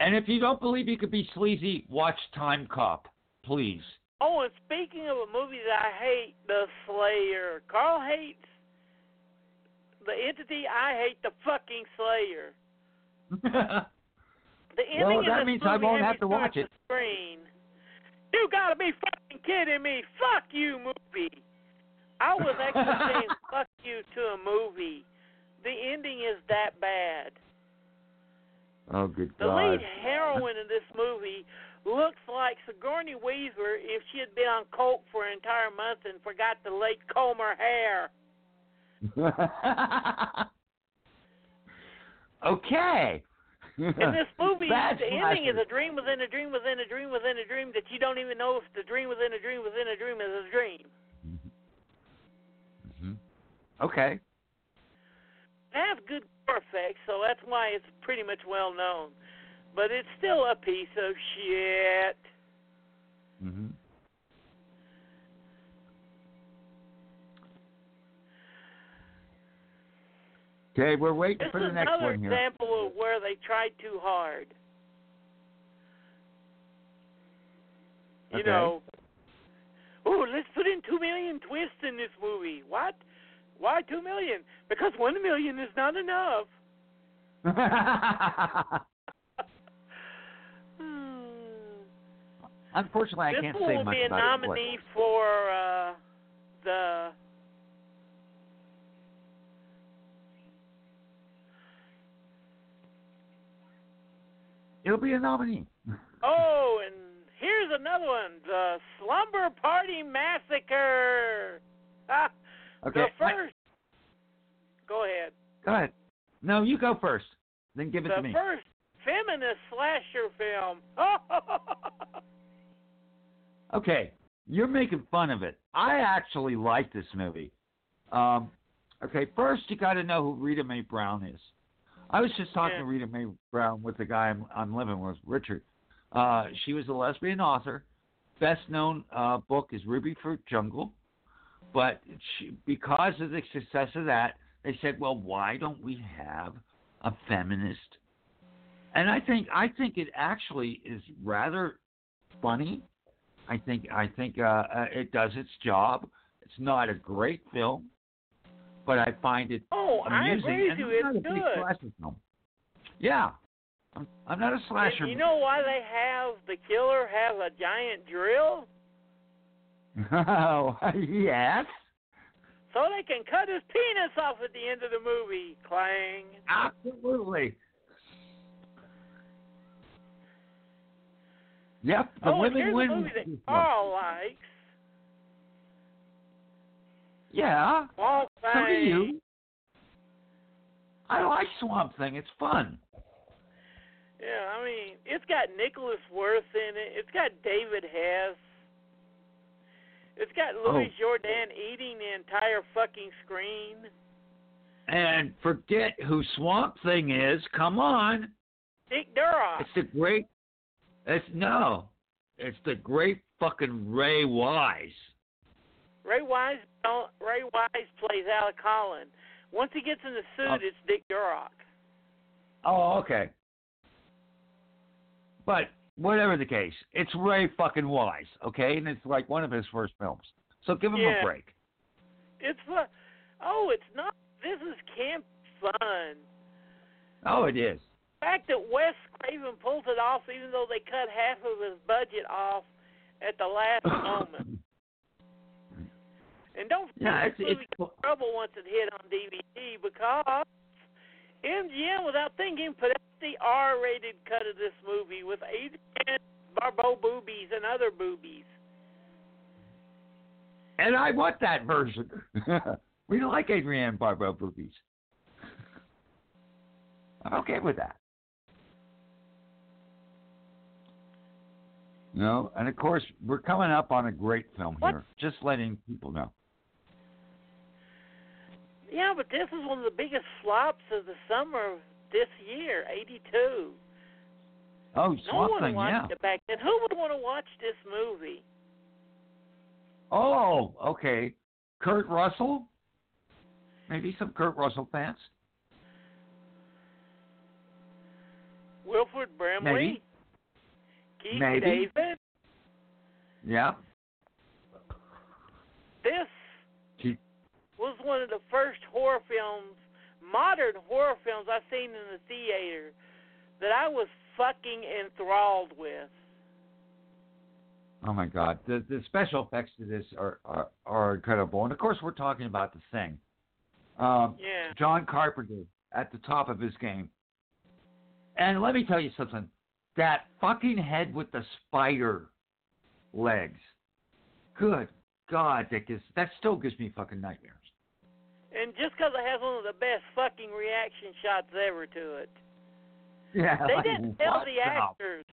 And if you don't believe you could be sleazy, watch Time Cop, please. Oh, and speaking of a movie that I hate, The Slayer. Carl hates the entity. I hate the fucking Slayer. [LAUGHS] The ending Well, that means I won't have to watch it. the Screen. You gotta be fucking kidding me! Fuck you, movie. I was actually [LAUGHS] saying fuck you to a movie. The ending is that bad. oh, good The God. lead heroine in this movie looks like Sigourney Weaver if she had been on coke for an entire month and forgot to late comb her hair. [LAUGHS] okay. And this movie, [LAUGHS] the ending is a dream within a dream within a dream within a dream that you don't even know if the dream within a dream within a dream is a dream. Mm-hmm. Okay. have good effects, so that's why it's pretty much well known. But it's still a piece of shit. hmm Okay, we're waiting This for the next one here. Another example of where they tried too hard. You Okay. know, oh, let's put in two million twists in this movie. What? Why two million? Because one million is not enough. [LAUGHS] Hmm. Unfortunately, I can't say much one say will be a about it. nominee for uh, the it'll be a nominee. Oh, [LAUGHS] and here's another one: the Slumber Party Massacre. [LAUGHS] Ah, Okay. the I- first. Go ahead. go ahead. No, you go first. Then give it The to me. The first feminist slasher film. [LAUGHS] Okay, you're making fun of it. I actually like this movie. Um, okay, first you got to know who Rita Mae Brown is. I was just talking Yeah. to Rita Mae Brown with the guy I'm, I'm living with, Richard. Uh, she was a lesbian author. Best known uh, book is Ruby Fruit Jungle. But she, because of the success of that, they said, "Well, why don't we have a feminist?" And I think I think it actually is rather funny. I think I think uh, uh, it does its job. It's not a great film, but I find it oh, I amusing. agree and with you. It's good. film. Yeah, I'm, I'm not a slasher. And you know why they have the killer have a giant drill? [LAUGHS] Oh, [LAUGHS] yes, So they can cut his penis off at the end of the movie. Clang. absolutely. Yep, the oh, and women here's win. a movie that. Carl likes. Yeah, Walt so do you. I like Swamp Thing. It's fun. Yeah, I mean, it's got Nicholas Worth in it. It's got David Hess. It's got Louis Oh. Jordan eating the entire fucking screen. And forget who Swamp Thing is. Come on. Dick Durock. It's the great. It's no. It's the great fucking Ray Wise. Ray Wise. Ray Wise plays Alec Holland. Once he gets in the suit, Oh. it's Dick Durock. Oh, okay. But whatever the case, it's Ray fucking Wise, okay? And it's like one of his first films. So give him Yeah. a break. It's fun. Oh, it's not. This is camp fun. Oh, it is. The fact that Wes Craven pulls it off, even though they cut half of his budget off at the last [LAUGHS] moment. And don't this it's it's got trouble once it hit on DVD because MGM, without thinking, put out the R-rated cut of this movie with Adrienne Barbeau boobies and other boobies. and I want that version. [LAUGHS] we like Adrienne Barbeau boobies. I'm okay with that. No, and of course we're coming up on a great film What? here. Just letting people know. Yeah, but this is one of the biggest flops of the summer this year, '82. Oh, No one Thing, yeah. watched it back then. Who would want to watch this movie? Oh, okay. Kurt Russell? Maybe some Kurt Russell fans? Wilford Brimley, Maybe. Maybe. David. Yeah. This was one of the first horror films, modern horror films I've seen in the theater that I was fucking enthralled with. Oh my God. The the special effects to this are, are are incredible. And of course we're talking about the thing. Um Yeah. John Carpenter at the top of his game. And let me tell you something. That fucking head with the spider legs. Good God, that gives that still gives me fucking nightmares. And just 'cause it has one of the best fucking reaction shots ever to it. Yeah. They like, didn't tell the now? actors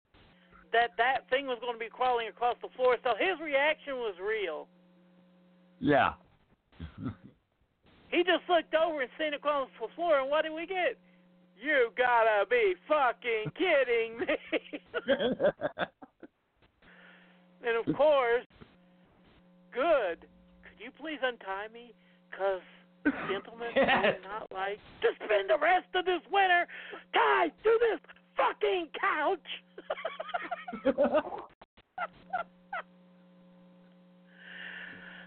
that that thing was going to be crawling across the floor, so his reaction was real. Yeah. [LAUGHS] He just looked over and seen it across the floor, and what did we get? You gotta be fucking kidding me. [LAUGHS] and of course, good. Could you please untie me? Because, gentlemen, I would not like to spend the rest of this winter tied to this fucking couch. [LAUGHS]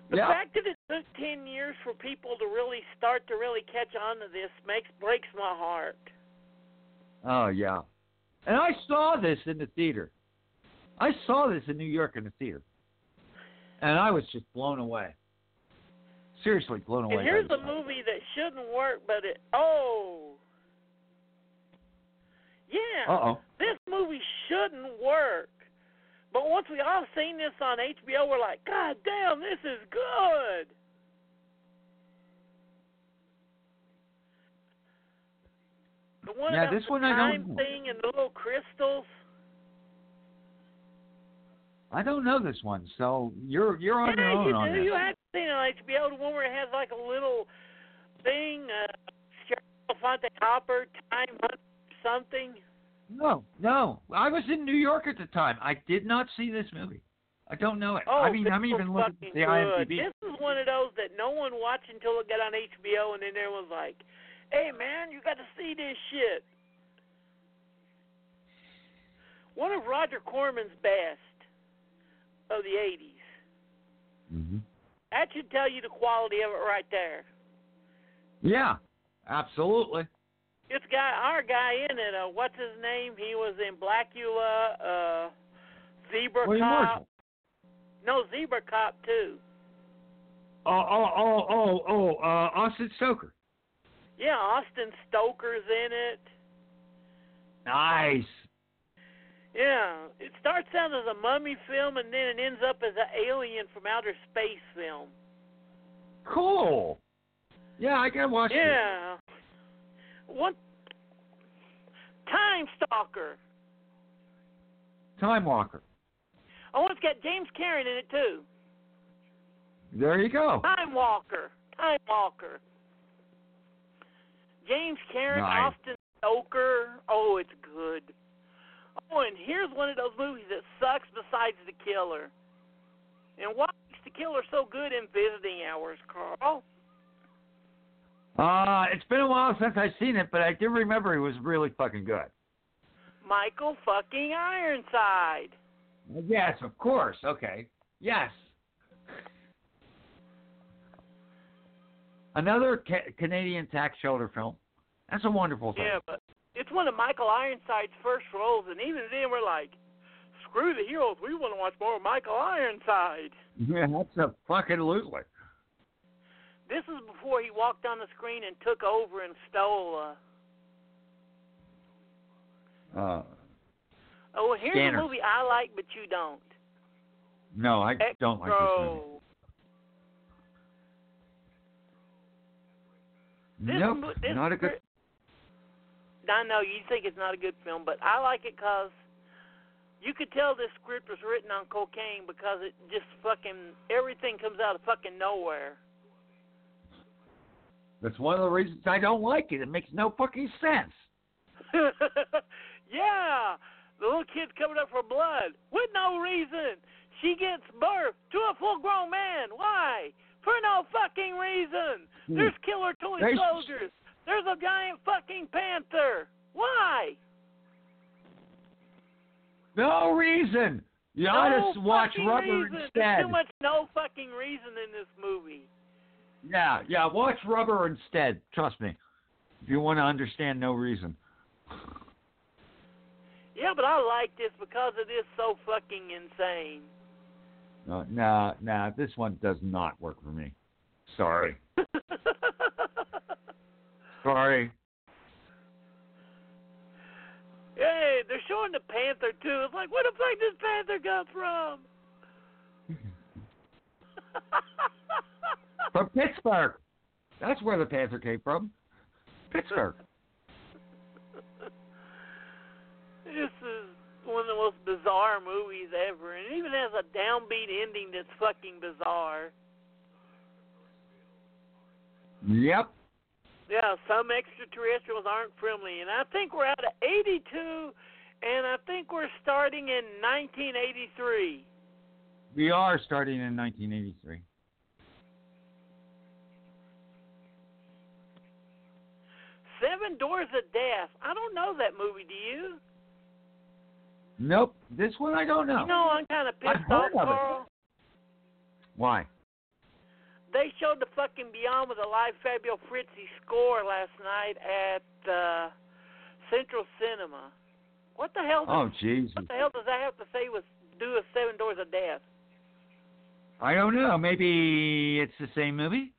the Yeah. fact that it took 10 years for people to really start to really catch on to this makes breaks my heart. Oh yeah. And I saw this in the theater. I saw this in New York in the theater, and I was just blown away. Seriously, blown away. And here's a movie that shouldn't work, but it. Oh. Yeah. Uh oh. This movie shouldn't work. But once we all seen this on HBO, we're like, God damn, this is good. The one Yeah, this the one I don't thing and the little crystals. I don't know this one, so you're you're on your own you on do. this. You have seen it on HBO, the one where it has like a little thing, uh, Fonte Hopper, Time Hunt, something. No, no. I was in New York at the time. I did not see this movie. I don't know it. Oh, I mean, I'm even looking at the good. IMDb. This is one of those that no one watched until it got on HBO, and then everyone's like, "Hey, man, you got to see this shit." One of Roger Corman's best of the '80s. hmm That should tell you the quality of it right there. Yeah, absolutely. It's got our guy in it. Uh, what's his name? He was in Blacula, uh, Zebra William Cop. Marshall. No, Zebra Cop too. Oh, oh, oh, oh, oh, uh, Austin Stoker. Yeah, Austin Stoker's in it. Nice. Yeah, it starts out as a mummy film and then it ends up as an alien from outer space film. Cool. Yeah, I gotta watch it. Yeah. One Time Stalker. Time Walker. Oh, it's got James Karen in it too. There you go. Time Walker. Time Walker. James Karen, Nice. Austin Stoker. Oh, it's good. Oh, and here's one of those movies that sucks besides The Killer. And why makes The Killer so good in visiting hours, Carl? Uh, it's been a while since I've seen it, but I do remember it was really fucking good. Michael fucking Ironside. Yes, of course. Okay. Yes. Another ca- Canadian tax shelter film. That's a wonderful thing. Yeah, but it's one of Michael Ironside's first roles, and even then we're like, screw the heroes. We want to watch more of Michael Ironside. Yeah, that's a fucking lootly. This is before he walked on the screen and took over and stole. Uh, Uh, oh, here's Scanners. a movie I like, but you don't. no, I don't like this movie. This nope, this not a good. I know you think it's not a good film, but I like it because you could tell this script was written on cocaine because it just fucking everything comes out of fucking nowhere. That's one of the reasons I don't like it. It makes no fucking sense. [LAUGHS] yeah, the little kid's coming up for blood with no reason. She gets birth to a full-grown man. Why? For no fucking reason. Hmm. There's killer toy They- soldiers. There's a giant fucking panther. Why? No reason. You ought no to watch Rubber reason. instead. There's too much no fucking reason in this movie. Yeah, yeah, watch Rubber instead. Trust me. If you want to understand no reason. Yeah, but I like this because it is so fucking insane. No, nah, nah, this one does not work for me. Sorry. [LAUGHS] Sorry. hey, they're showing the panther too. It's like, where the fuck does panther come from? [LAUGHS] From Pittsburgh. That's where the Panther came from. Pittsburgh. This is one of the most bizarre movies ever, and it even has a downbeat ending that's fucking bizarre. Yep. Yeah, some extraterrestrials aren't friendly, and I think we're out of 82, and I think we're starting in 1983. We are starting in 1983. Seven Doors of Death. I don't know that movie. Do you? Nope. This one I don't know. You know, I'm kind of pissed off, it. Carl. Why? They showed the fucking Beyond with a live Fabio Frizzi score last night at uh, Central Cinema. What the hell? Does, Oh, Jesus. What the hell does that have to say with do with Seven Doors of Death? I don't know. Maybe it's the same movie.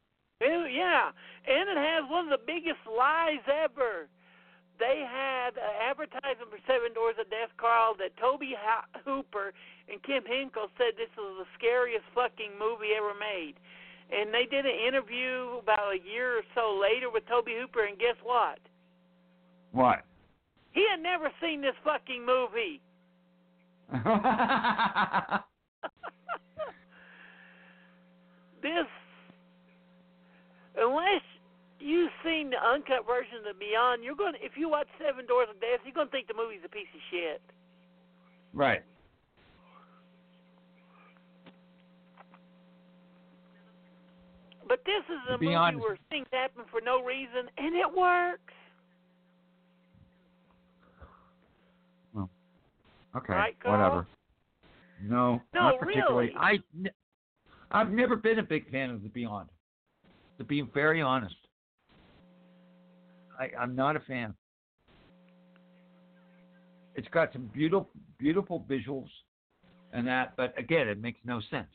Ew, Yeah, and it has one of the biggest lies ever. They had an uh, advertisement for Seven Doors of Death, Carl, that Tobe Hooper and Kim Henkel said this was the scariest fucking movie ever made. And they did an interview about a year or so later with Tobe Hooper, and guess what? What? He had never seen this fucking movie. [LAUGHS] this, unless you've seen the uncut version of Beyond, you're going. to If you watch Seven Doors of Death, you're going to think the movie's a piece of shit. right. But this is a To be movie where things happen for no reason, and it works. Okay. Right, whatever. No, No, not particularly. really. I, I've never been a big fan of The Beyond. To be very honest, I, I'm not a fan. It's got some beautiful, beautiful visuals, and that, but again, it makes no sense.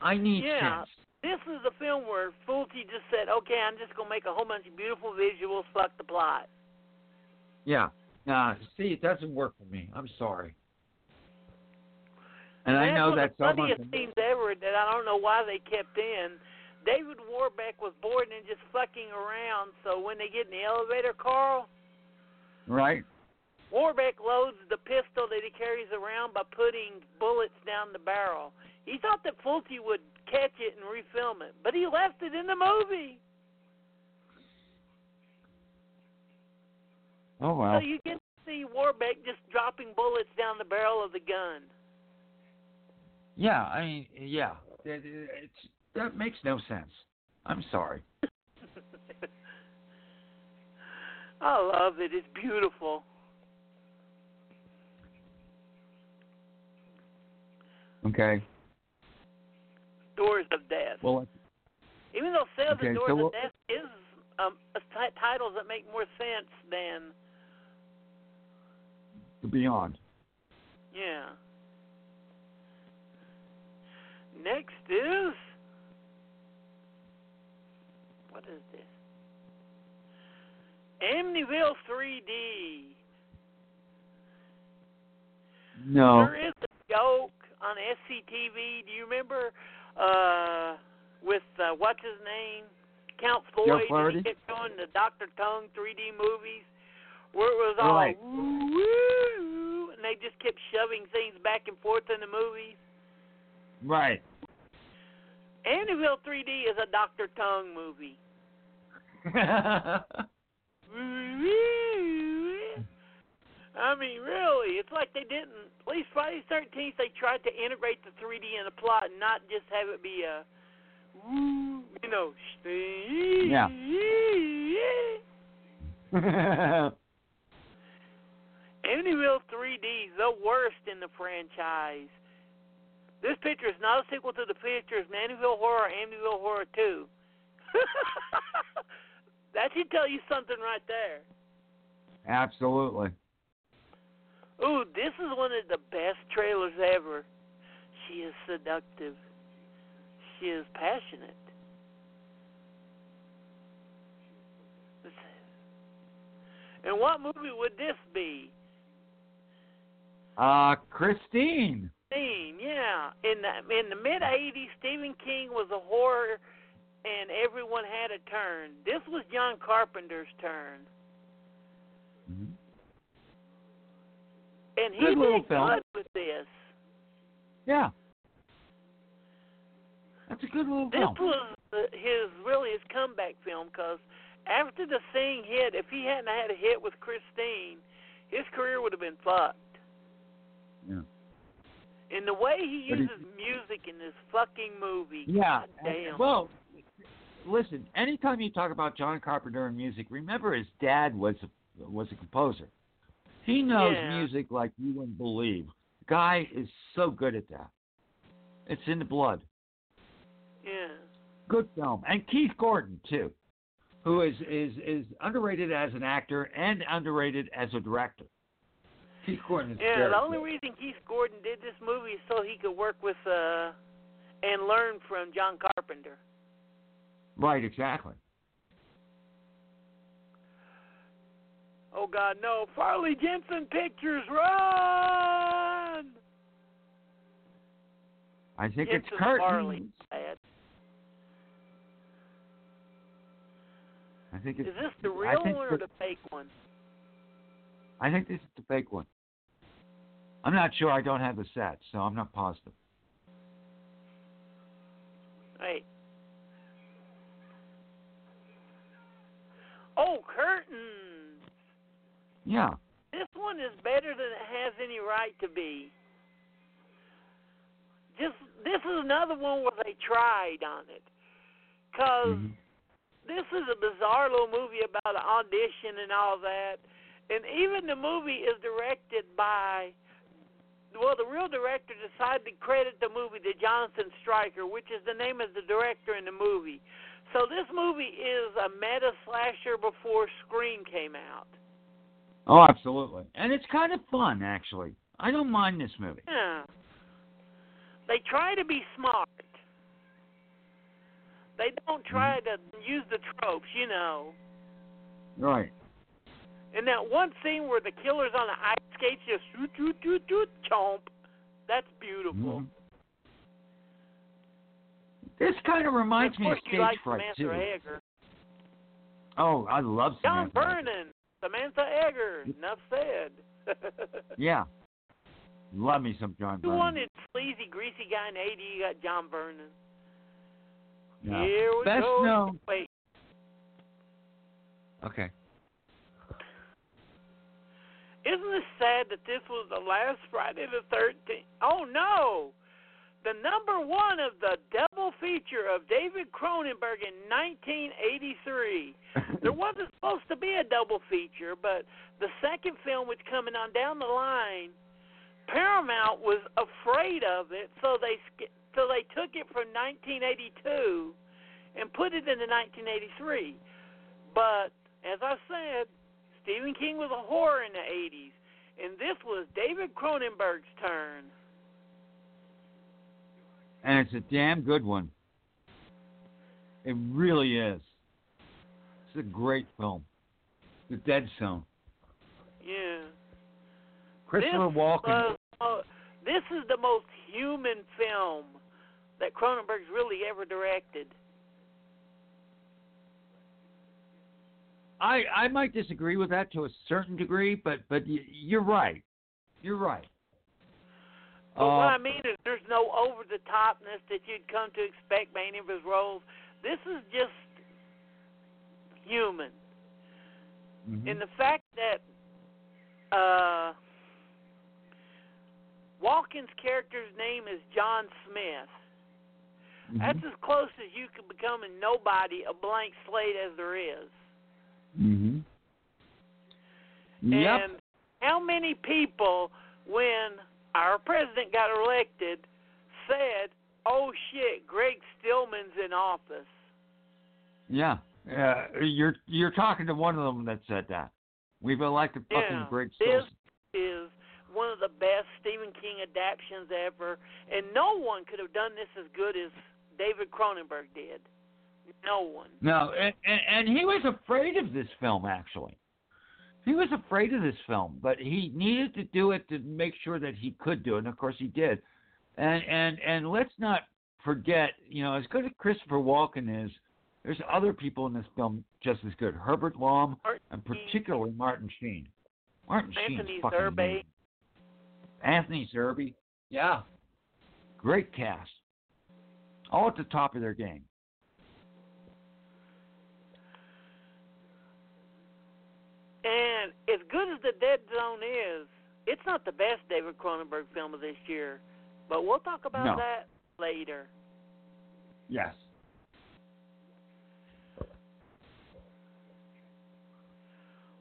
I need Yeah. sense. This is a film where Fulci just said, "Okay, I'm just going to make a whole bunch of beautiful visuals. Fuck the plot." Yeah. Nah, see, it doesn't work for me. I'm sorry. And I know that's one of the funniest scenes ever that I don't know why they kept in. David Warbeck was bored and just fucking around. So when they get in the elevator, Carl, Right? Warbeck loads the pistol that he carries around by putting bullets down the barrel. He thought that Fulci would catch it and refilm it, but he left it in the movie. Oh, wow! So you get to see Warbeck just dropping bullets down the barrel of the gun. Yeah, I mean, yeah, it, it- it's that makes no sense. I'm sorry. [LAUGHS] I love it. It's beautiful. Okay. Doors of Death. Well, Even though Seven Okay, Doors so of Death is um, a titles that make more sense than beyond. yeah. Next is what is this? Amityville 3D. No. There is a joke on SCTV. Do you remember uh, with uh, what's his name, Count Floyd, and he kept showing the Doctor Tongue 3D movies, where it was all Right. woo, woo, and they just kept shoving things back and forth in the movies. Right. Amityville 3D is a Doctor Tongue movie. [LAUGHS] I mean, really, it's like they didn't. At least Friday the 13th, they tried to integrate the 3D in the plot and not just have it be a, you know, Yeah. [LAUGHS] Amityville 3D, the worst in the franchise. This picture is not a sequel to the pictures of Amityville Horror, Amityville Horror 2. [LAUGHS] that should tell you something right there. Absolutely. Ooh, this is one of the best trailers ever. She is seductive. She is passionate. And what movie would this be? Uh, Christine. Scene, yeah. In the in the mid '80s, Stephen King was a horror, and everyone had a turn. This was John Carpenter's turn, Mhm. and he Good little did film. good with this. Yeah. That's a good little This film. was uh, his really his comeback film because after the thing hit, if he hadn't had a hit with Christine, his career would have been fucked. Yeah. And the way he But he- uses music in this fucking movie, Yeah. God damn. Well, listen. Anytime you talk about John Carpenter and music, remember his dad was a, was a composer. He knows Yeah. music like you wouldn't believe. Guy is so good at that. It's in the blood. yeah, Good film, and Keith Gordon too, who is is is underrated as an actor and underrated as a director. Keith Gordon is yeah. The only good. reason Keith Gordon did this movie is so he could work with uh and learn from John Carpenter. Right, exactly. Oh God, no! Farley Jensen Pictures, run! I think it's Jensen curtains. Farley. Bad. I think it's. Is this the real one or the- the fake one? I think this is the fake one. I'm not sure. I don't have the set, so I'm not positive. Hey. Oh, curtains! Yeah. This one is better than it has any right to be. Just this is another one where they tried on it, because Mhm. this is a bizarre little movie about an audition and all that. And even the movie is directed by, well, the real director decided to credit the movie to Jonathan Stryker, which is the name of the director in the movie. So this movie is a meta slasher before Scream came out. Oh, absolutely. And it's kind of fun, actually. I don't mind this movie. Yeah. They try to be smart. They don't try to use the tropes, you know. Right. And that one scene where the killer's on the ice skates just shoot, shoot, shoot, shoot, chomp. That's beautiful. Mhm. This kind of reminds of me of course, you Stage like Fright Samantha too. Eggar. Oh, I love John Samantha. Eggar. Vernon, Samantha Eggar. Enough said. [LAUGHS] Yeah. Love me some John You Vernon. wanted sleazy, greasy guy in the 80s, you got John Vernon. Yeah. Here we Best go. known. Wait, Okay. isn't it sad that this was the last Friday the 13th? Oh, no! The number one of the double feature of David Cronenberg in 1983. there wasn't supposed to be a double feature, but the second film was coming on down the line. Paramount was afraid of it, so they so they took it from 1982 and put it into 1983. But as I said, Stephen King was a horror in the 80s, and this was David Cronenberg's turn. And it's a damn good one. It really is. It's a great film. The Dead Zone. Yeah. Christopher this Walken. was, uh, this is the most human film that Cronenberg's really ever directed. I I might disagree with that to a certain degree, but but you're right. You're right. But Uh, what I mean is, there's no over the topness that you'd come to expect by any of his roles. This is just human. mhm. And the fact that uh, Walken's character's name is John Smith, Mhm. that's as close as you can become a nobody, a blank slate as there is. Mhm. Yep. And how many people, when our president got elected, said, "Oh shit, Greg Stillson's in office"? Yeah. Uh, you're you're talking to one of them that said that. We've elected fucking Yeah, Greg Stillman. this is one of the best Stephen King adaptations ever, and no one could have done this as good as David Cronenberg did. No one. No, and, and and he was afraid of this film actually. He was afraid of this film, but he needed to do it to make sure that he could do it, and of course he did. And and and let's not forget, you know, as good as Christopher Walken is, there's other people in this film just as good. Herbert Lom and particularly Martin Sheen. Martin Sheen's Anthony fucking Zerbe. Anthony Zerbe, yeah, great cast, all at the top of their game. And as good as the Dead Zone is, it's not the best David Cronenberg film of this year. But we'll talk about No. that later. Yes.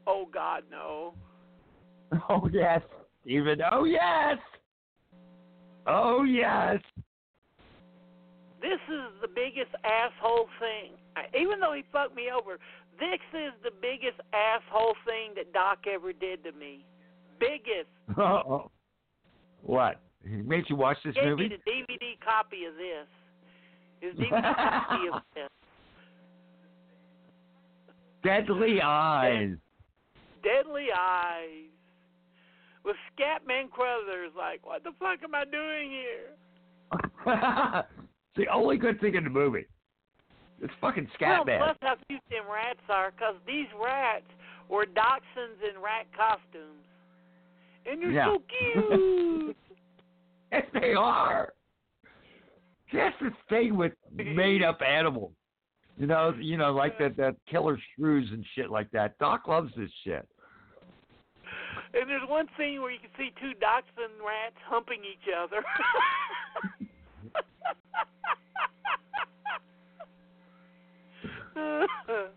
Oh God, no. [LAUGHS] Oh yes. Even oh yes. Oh yes. This is the biggest asshole thing. I, even though he fucked me over, this is the biggest asshole thing that Doc ever did to me. Biggest. [LAUGHS] Oh. What? He made you watch this Gave me the DVD copy of this. His [LAUGHS] DVD copy of this. Deadly Eyes. Deadly Eyes. With Scatman Crothers like, what the fuck am I doing here? [LAUGHS] it's the only good thing in the movie. It's fucking scat Well, Scatman. plus how cute them rats are, 'cause these rats were dachshunds in rat costumes. And they're Yeah. so cute. [LAUGHS] Yes, they are. That's the thing with made up animals. You know, you know, like that that killer shrews and shit like that. Doc loves this shit. and there's one scene where you can see two dachshund rats humping each other. [LAUGHS] [LAUGHS]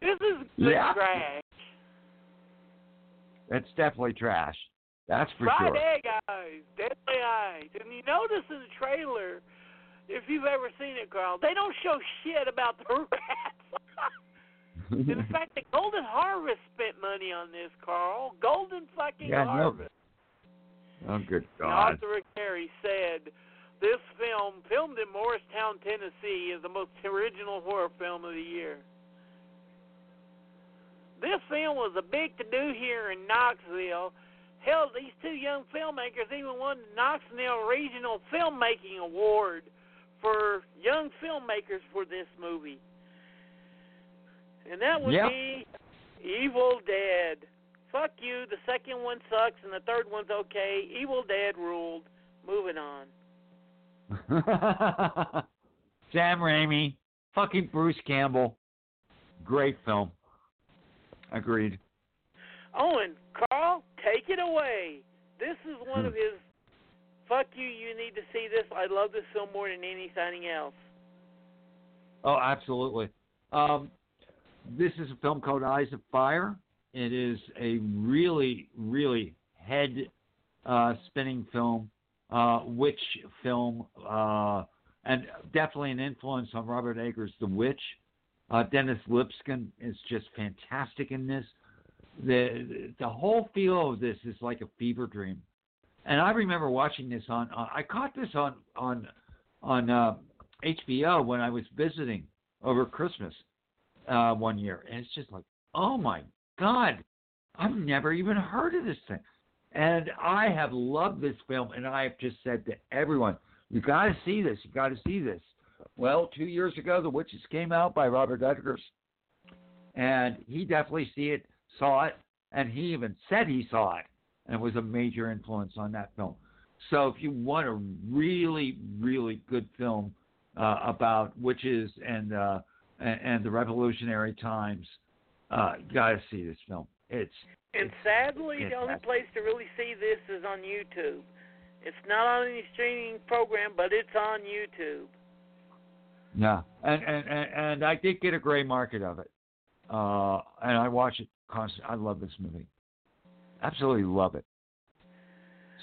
this is good Yeah. trash. It's definitely trash. That's for Fried sure. eyes, deadly eyes. And you notice in the trailer, if you've ever seen it, Carl, they don't show shit about the [LAUGHS] rats. [LAUGHS] in fact, the Golden Harvest spent money on this, Carl. Golden fucking Yeah. Harvest. oh, good And God. Arthur Carey said, "This film, filmed in Morristown, Tennessee, is the most original horror film of the year." This film was a big to-do here in Knoxville. Hell, these two young filmmakers even won the Knoxville Regional Filmmaking Award for young filmmakers for this movie. And that would Yep. be Evil Dead. Fuck you. The second one sucks, and the third one's okay. Evil Dead ruled. Moving on. [LAUGHS] Sam Raimi, fucking Bruce Campbell. Great film. Agreed. Owen, Carl, take it away. This is one Hmm. of his. Fuck you. You need to see this. I love this film more than anything else. Oh, absolutely. Um, this is a film called Eyes of Fire. It is a really, really head uh, spinning film, uh, film, uh, and definitely an influence on Robert Eggers' The Witch. Uh, Dennis Lipscomb is just fantastic in this. The the whole feel of this is like a fever dream, and I remember watching this on. Uh, I caught this on on on uh, HBO when I was visiting over Christmas uh, one year, and it's just like, oh my god, I've never even heard of this thing, and I have loved this film, and I have just said to everyone, you got to see this, you got to see this. Well, two years ago, The Witches came out by Robert Eggers, and he definitely see it, saw it, and he even said he saw it, and it was a major influence on that film. So if you want a really, really good film uh, about witches and uh, and, and the revolutionary times, uh, you got to see this film. It's And sadly, the only place to really see this is on YouTube. It's not on any streaming program, but it's on YouTube. yeah, and and and, and I did get a gray market of it, uh, and I watch it constantly. I love this movie, absolutely love it.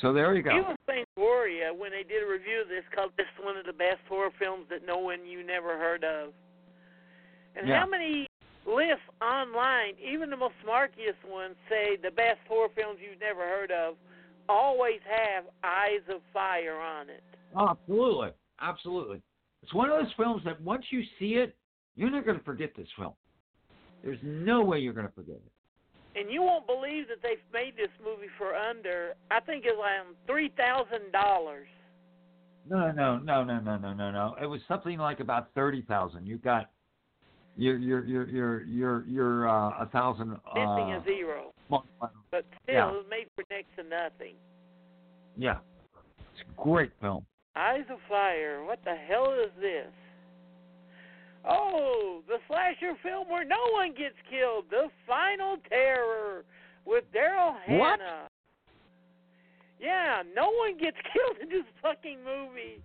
So there you go. Even Fangoria, when they did a review of this, called this one of the best horror films that no one you never heard of. And Yeah. how many lists online, even the most smarkiest ones, say the best horror films you've never heard of always have Eyes of Fire on it. Oh, absolutely, absolutely. It's one of those films that once you see it, you're not going to forget this film. There's no way you're going to forget it. And you won't believe that they've made this movie for under, I think it's like three thousand dollars. No, no, no, no, no, no, no, no. It was something like about thirty thousand. You got, you're, you're, you're, you're, you're, you're uh, a thousand. Missing Uh, a zero, but still, yeah. it made for next to nothing. yeah, it's a great film. Eyes of Fire. What the hell is this? Oh, the slasher film where no one gets killed. The Final Terror with Daryl Hannah. What? Yeah, no one gets [LAUGHS] killed in this fucking movie.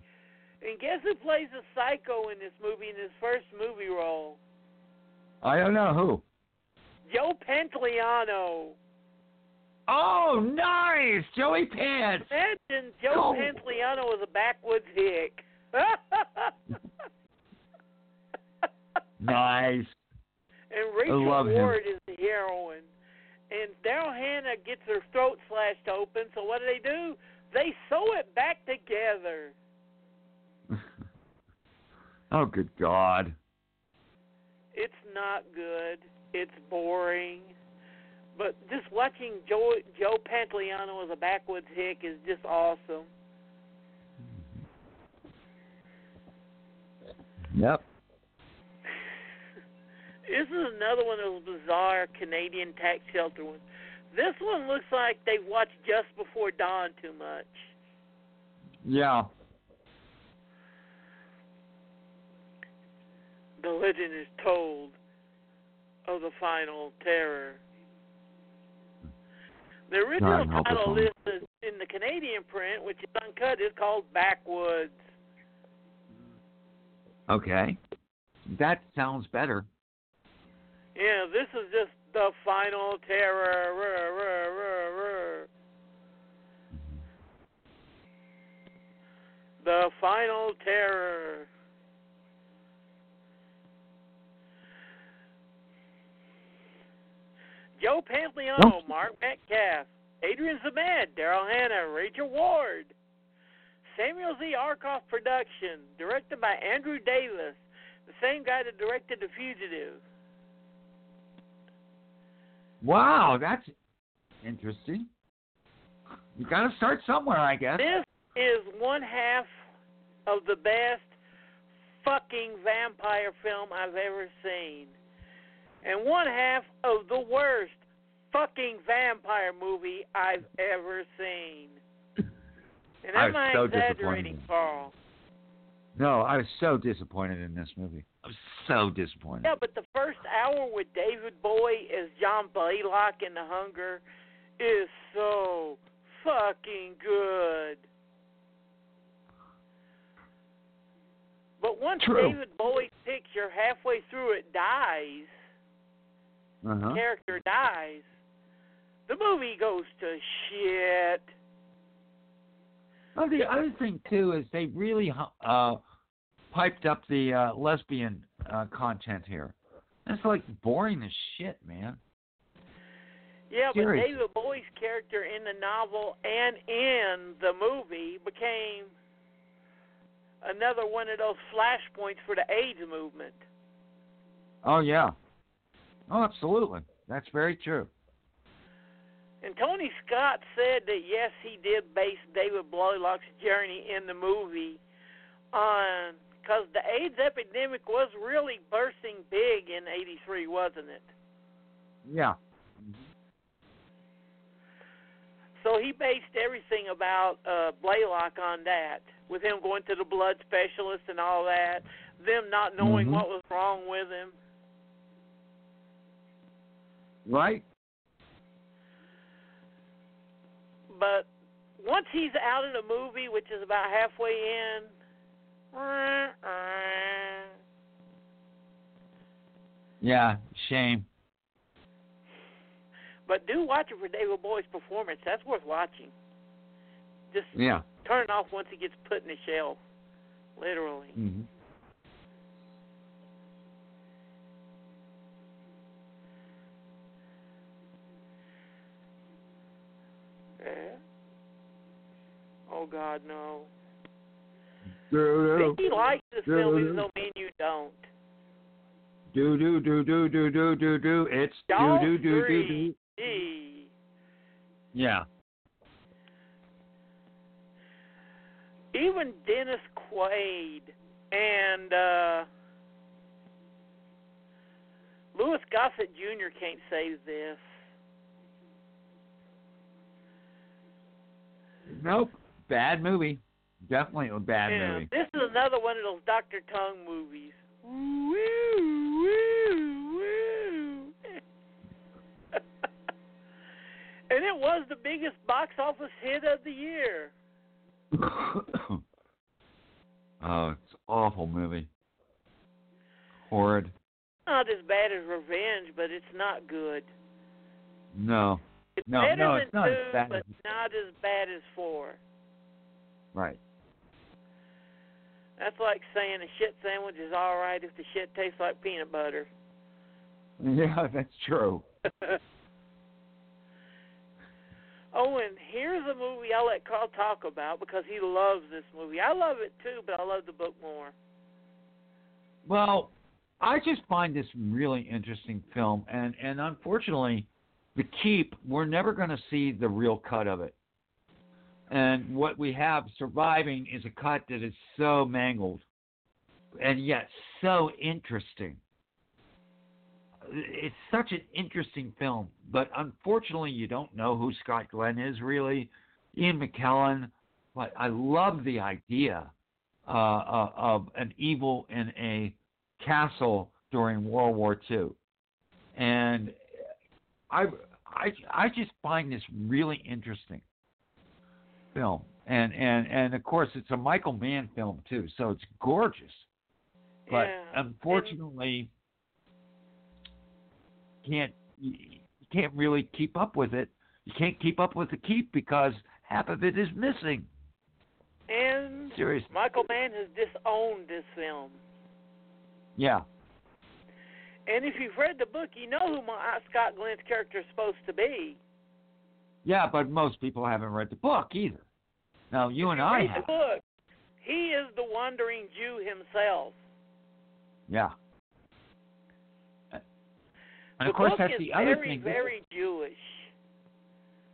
And guess who plays a psycho in this movie in his first movie role? I don't know who. Joe Pantoliano. Oh, nice, Joey Pants. Imagine Joe Oh. Pantoliano was a backwoods hick. [LAUGHS] Nice. And Rachel love him. Ward is the heroine. And Daryl Hannah gets her throat slashed open, so what do they do? They sew it back together. [LAUGHS] Oh, good God. It's not good. It's boring. But just watching Joe Joe Pantoliano as a backwoods hick is just awesome. Yep. [LAUGHS] This is another one of those bizarre Canadian tax shelter ones. This one looks like they've watched Just Before Dawn too much. Yeah. The legend is told of the final terror. The original title listed in the Canadian print, which is uncut, is called Backwoods. Okay. That sounds better. Yeah, this is just the final terror. Rrr, rrr, rrr. The final terror. Joe Pantoliano. Mark Metcalf, Adrian Zmed, Daryl Hannah, Rachel Ward. Samuel Z. Arkoff production, directed by Andrew Davis, the same guy that directed The Fugitive. Wow, that's interesting. You got to start somewhere, I guess. This is one half of the best fucking vampire film I've ever seen. And one half of the worst fucking vampire movie I've ever seen. And I am was I so exaggerating, disappointed. Carl? No, I was so disappointed in this movie. I was so disappointed. Yeah, but the first hour with David Bowie as John Blaylock in The Hunger is so fucking good. But once True. David Bowie's picture halfway through it dies, Uh-huh. character dies, the movie goes to shit. Oh, the other thing too is they really uh, piped up the uh, lesbian uh, content here. It's like boring as shit, man. Yeah, but David Bowie's character in the novel and in the movie became another one of those flashpoints for the AIDS movement. Oh yeah. Oh, absolutely. That's very true. And Tony Scott said that yes, he did base David Blaylock's journey in the movie on because the AIDS epidemic was really bursting big in '83, wasn't it? Yeah. So he based everything about uh, Blaylock on that, with him going to the blood specialist and all that, them not knowing Mhm. what was wrong with him. Right. But once he's out in the movie, which is about halfway in, Yeah. Shame. but do watch it for David Bowie's performance. That's worth watching. Just Yeah. turn it off once he gets put in the shell, literally. hmm Yeah. Oh God, no. Do, do. He likes this do, film, do, even though me and you don't. Do do do do do do do do. It's do do do do do do. Yeah. Even Dennis Quaid and uh, Louis Gossett Jr. can't save this. Nope. Bad movie. Definitely a bad yeah, movie. This is another one of those Dr. Tongue movies. Woo, woo, woo. and it was the biggest box office hit of the year. [COUGHS] oh, it's an awful movie. Horrid. Not as bad as Revenge, but it's not good. No. It's No, better no, than it's not two, as bad but as- not as bad as four. Right. That's like saying a shit sandwich is all right if the shit tastes like peanut butter. Yeah, [LAUGHS] that's true. [LAUGHS] oh, and here's a movie I'll let Carl talk about because he loves this movie. I love it too, but I love the book more. Well, I just find this really interesting film, and and unfortunately, the keep we're never going to see the real cut of it. And what we have surviving is a cut that is so mangled, and yet so interesting. It's such an interesting film, but unfortunately, you don't know who Scott Glenn is really. Ian McKellen, but I love the idea uh, uh, of an evil in a castle during World War II, and I I I just find this really interesting film, and and and of course it's a Michael Mann film too, so it's gorgeous, but yeah. unfortunately can't you you can't really keep up with it. You can't keep up with the keep because half of it is missing. And Seriously, Michael Mann has disowned this film. yeah. And if you've read the book, you know who my, Scott Glenn's character is supposed to be. Yeah, but most people haven't read the book either. Now you and I Read have. the book. He is the wandering Jew himself. Yeah. And the of course, book that's is the other very, thing. very Jewish.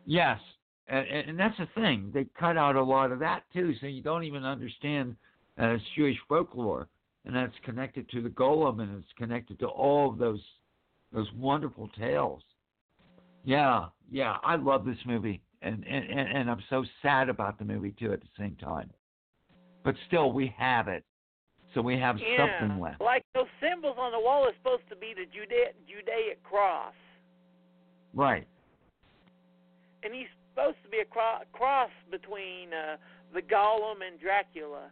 Yes, and, and and that's the thing. They cut out a lot of that too, so you don't even understand uh, Jewish folklore, and that's connected to the golem, and it's connected to all of those those wonderful tales. Yeah, yeah, I love this movie, and and and, I'm so sad about the movie too at the same time. But still, we have it, so we have Yeah. something left. Like those symbols on the wall is supposed to be the Juda- Judaic cross. Right. And he's supposed to be a cro- cross between uh, the Golem and Dracula.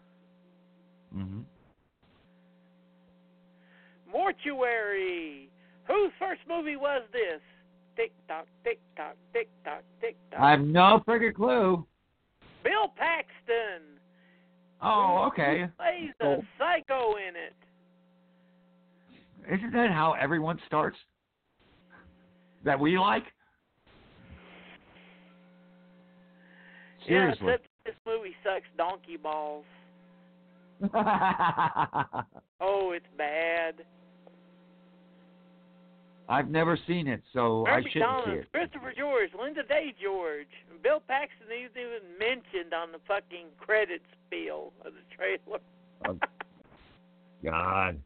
hmm Mortuary. Whose first movie was this? Tick tock, tick tock, tick tock, tick tock. I have no freaking clue. Bill Paxton. Oh, okay. Plays a Cool. psycho in it. Isn't that how everyone starts? That we like? Seriously. Yeah, except this movie sucks donkey balls. [LAUGHS] Oh, it's bad. I've never seen it, so I shouldn't see it. Christopher George, Linda Day George, Bill Paxton isn't even mentioned on the fucking credits spiel of the trailer. Oh. God.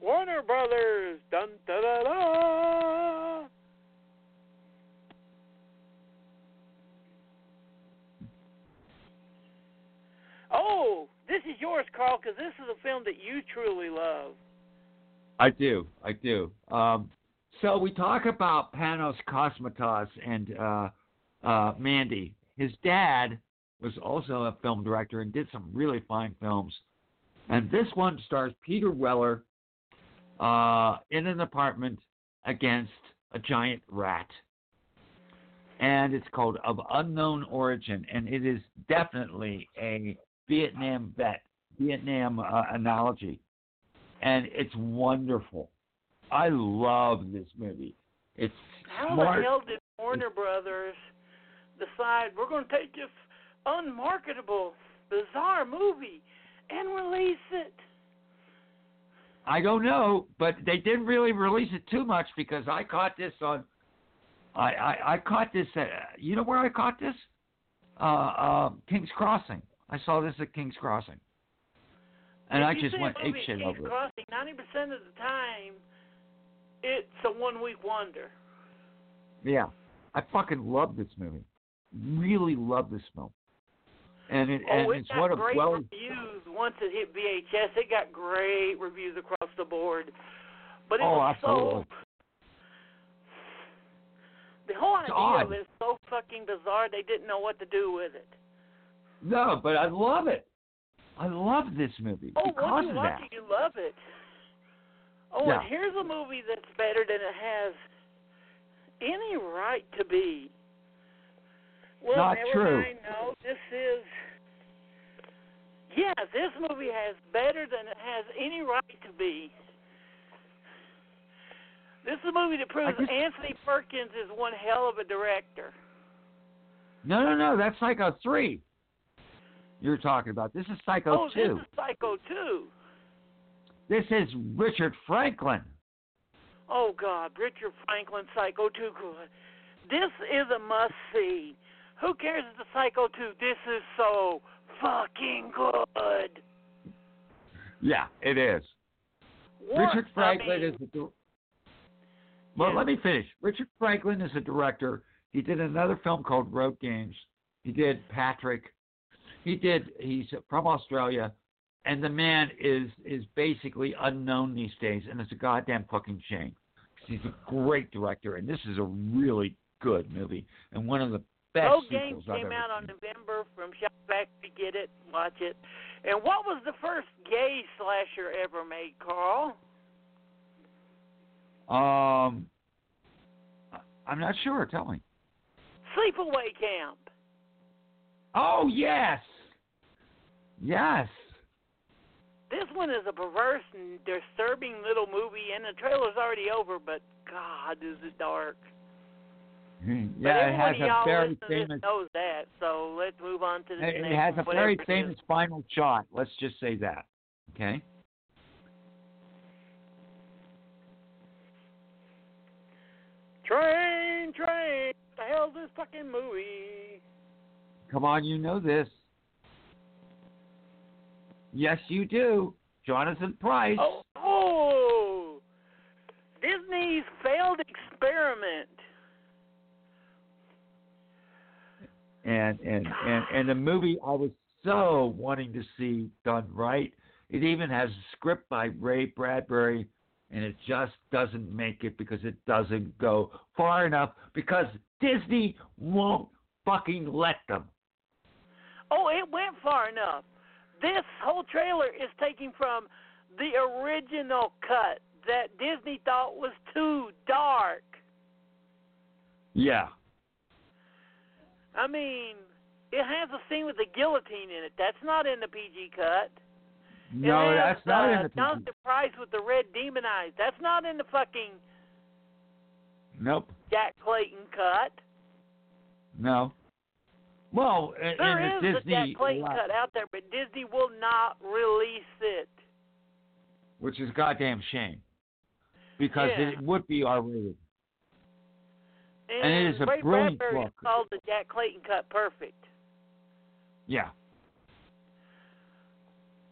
Warner Brothers, dun da da da. Oh, this is yours, Carl, because this is a film that you truly love. I do. I do. Um, so we talk about Panos Cosmatos and uh, uh, Mandy. His dad was also a film director and did some really fine films. And this one stars Peter Weller uh, in an apartment against a giant rat. And it's called Of Unknown Origin, and it is definitely a Vietnam vet, Vietnam uh, analogy and it's wonderful. I love this movie. It's How smart. the hell did Warner Brothers decide we're going to take this unmarketable, bizarre movie and release it? I don't know, but they didn't really release it too much because I caught this on. I I, I caught this. At, you know where I caught this? Uh, uh, King's Crossing. I saw this at King's Crossing, and I just went ape shit over it. Crossing, Ninety percent of the time, it's a one-week wonder. Yeah, I fucking love this movie. Really love this film, and it oh, and it it's got one of great well. reviews once it hit VHS. It got great reviews across the board. But it Oh, was absolutely. so whole It's idea odd. is so fucking bizarre. They didn't know what to do with it. No, but I love it. I love this movie Oh, because of that. it, you love it. Oh, Yeah. and here's a movie that's better than it has any right to be. Well, Not never true. mind. No, this is. Yeah, this movie has better than it has any right to be. This is a movie that proves just- Anthony Perkins is one hell of a director. No, no, no. That's Psycho three. You're talking about. This is Psycho oh, two. this is Psycho 2. This is Richard Franklin. Oh God, Richard Franklin, Psycho 2, good. This is a must see. Who cares if it's Psycho 2? This is so fucking good. Yeah, it is. What- Richard I Franklin mean, is a. Well, Yeah. let me finish. Richard Franklin is a director. He did another film called Road Games. He did Patrick. He did. He's from Australia, and the man is is basically unknown these days, and it's a goddamn fucking shame. He's a great director, and this is a really good movie and one of the best Road Games came out on. November from Shop to Get it? Watch it. And what was the first gay slasher ever made, Carl? Um, I'm not sure. Tell me. Sleepaway Camp. Oh yes, yes. This one is a perverse and disturbing little movie, and the trailer's already over. But God, is it dark? [LAUGHS] Yeah, it has a very listening to this famous. knows that. So let's move on to the It next it has a very famous final shot. Let's just say that. Okay. Train, train. What the hell's this fucking movie? Come on, you know this. Yes, you do. Jonathan Pryce. Oh, oh, Disney's failed experiment. And, and and and the movie I was so wanting to see done right. It even has a script by Ray Bradbury, and it just doesn't make it because it doesn't go far enough because Disney won't fucking let them. Oh, it went far enough. This whole trailer is taken from the original cut that Disney thought was too dark. Yeah. I mean, it has a scene with the guillotine in it. That's not in the PG cut. No, it has, that's not uh, in the PG. Jonathan Pryce with the red demon eyes. That's not in the fucking Nope. Jack Clayton cut. No. Well, in, There in is a Disney, Jack Clayton li- cut out there, but Disney will not release it. which is a goddamn shame, because Yeah. it would be R-rated. And, And it is a Ray brilliant Bradbury book. called the Jack Clayton cut perfect. Yeah.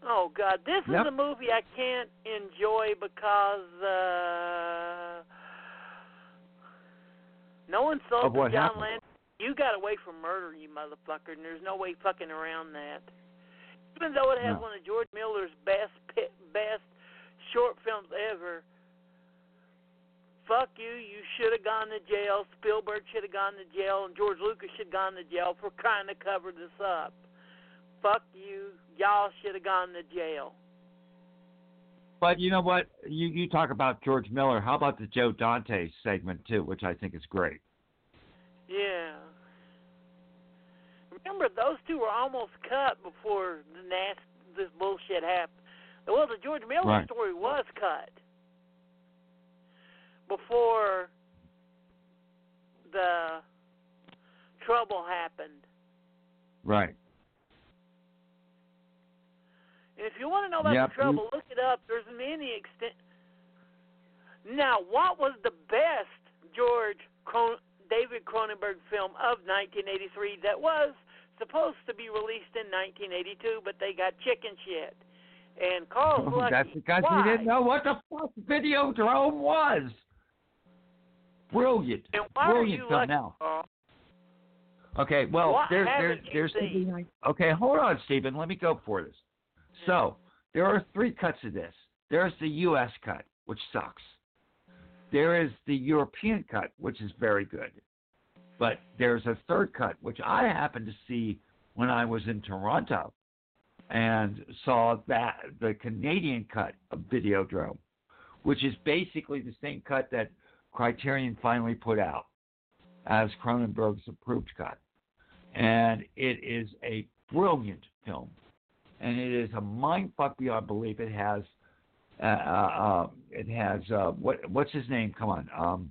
Oh God, this Yep. is a movie I can't enjoy because uh no one saw John happened? Landis. You got away from murder, you motherfucker, and there's no way fucking around that. Even though it has No. one of George Miller's best best short films ever. Fuck you! You should have gone to jail. Spielberg should have gone to jail, and George Lucas should have gone to jail for trying to cover this up. Fuck you! Y'all should have gone to jail. But you know what? You you talk about George Miller. How about the Joe Dante segment too, which I think is great. Yeah. Remember, those two were almost cut before the nast this bullshit happened. Well, the George Miller Right. story was cut before the trouble happened. Right. And if you want to know about Yep, the trouble, look it up. There's many extent. Now, what was the best George Cron- David Cronenberg film of 1983 that was supposed to be released in 1982, but they got chicken shit? And Carl's oh, lucky. That's because Why? he didn't know what the fuck Videodrome was. Brilliant. And why are you lucky, now. Carl? Okay, well, What there, there, there's something okay. Hold on, Stephen. Let me go for this. So there are three cuts of this. There's the U.S. cut, which sucks. There is the European cut, which is very good, But there's a third cut, which I happened to see when I was in Toronto and saw that the Canadian cut of Videodrome, which is basically the same cut that Criterion finally put out as Cronenberg's approved cut. And it is a brilliant film. And it is a mind fuck beyond belief. It has uh, uh, uh, it has uh, what what's his name? Come on, um,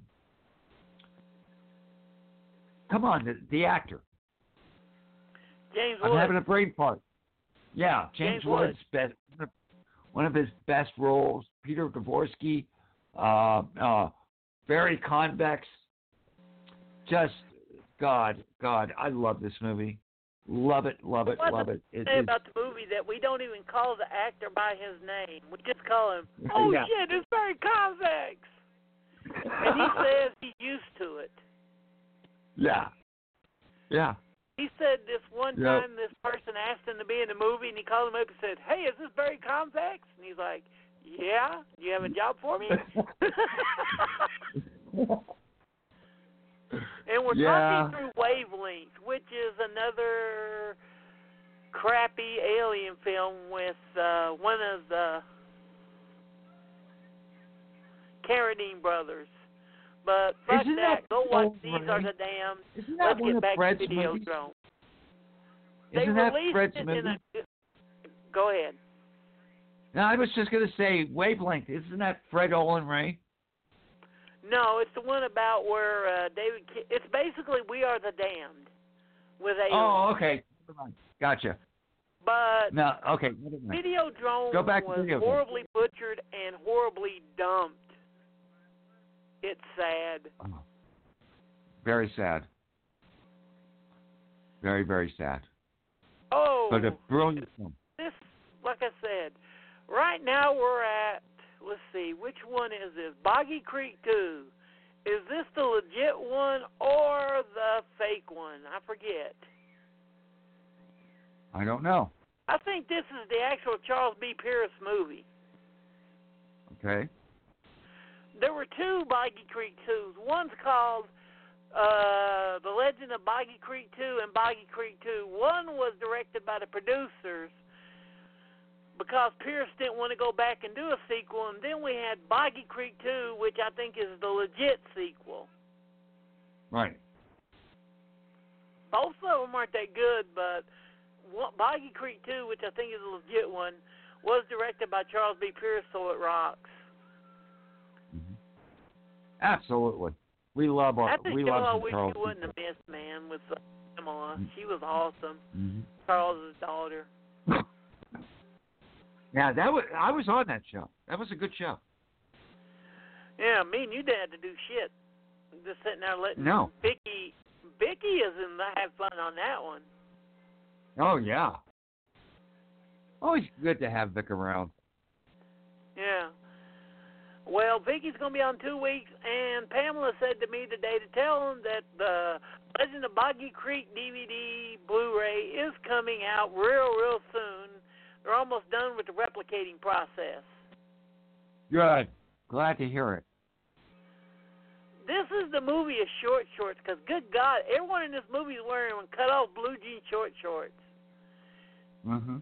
come on, the, the actor. James I'm Woods. having a brain fart. Yeah, James, James Woods, Woods. best, one of his best roles. Peter Dvorsky, uh, uh, Barry Convex. Just God, God, I love this movie. Love it, love it, love it. It say about the movie that we don't even call the actor by his name. We just call him, [LAUGHS] oh Yeah. shit, it's Barry Convex. And he [LAUGHS] says he's used to it. Yeah, yeah. He said this one Yep. time this person asked him to be in the movie and he called him up and said, Hey, is this Barry Convex? And he's like, Yeah, you have a job for me? [LAUGHS] and we're Yeah. talking through wavelength, which is another crappy alien film with uh one of the Carradine brothers. But fuck Isn't that. that Go watch These Are the Damned. Isn't Let's one get back Fred's to? Videodrome. They Isn't that released Fred's it movie? in a. Go ahead. No, I was just going to say Wavelength. Isn't that Fred Olen Ray? No, it's the one about where uh, David. Ki- It's basically We Are the Damned with a. Oh, okay. Gotcha. But No, okay. Never mind. Videodrome Go back was horribly butchered and horribly dumped. It's sad. Oh. Very sad. Very, very sad. Oh, But a brilliant film. this, like I said, right now we're at. Let's see, which one is this? Boggy Creek Two. Is this the legit one or the fake one? I forget. I don't know. I think this is the actual Charles B. Pierce movie. Okay. There were two Boggy Creek 2s. One's called uh, The Legend of Boggy Creek 2 and Boggy Creek 2. One was directed by the producers because Pierce didn't want to go back and do a sequel. And then we had Boggy Creek 2, which I think is the legit sequel. Right. Both of them aren't that good, but Boggy Creek 2, which I think is a legit one, was directed by Charles B. Pierce, so it rocks. Absolutely. We love our I think we love wish Charles. you wouldn't have missed, man, with uh, Pamela. Mm. She was awesome. hmm Charles's daughter. Yeah, that was I was on that show. That was a good show. Yeah, me and you didn't have to do shit. Just sitting there letting No. Vicky. Vicky is in the have fun on that one. Oh yeah. Always good to have Vic around. Yeah. Well, Vicky's gonna be on two weeks, and Pamela said to me today to tell him that the Legend of Boggy Creek DVD Blu-ray is coming out real, real soon. They're almost done with the replicating process. Good. Glad to hear it. This is the movie of short shorts, because good God, everyone in this movie is wearing cut off blue jean short shorts. Mhm.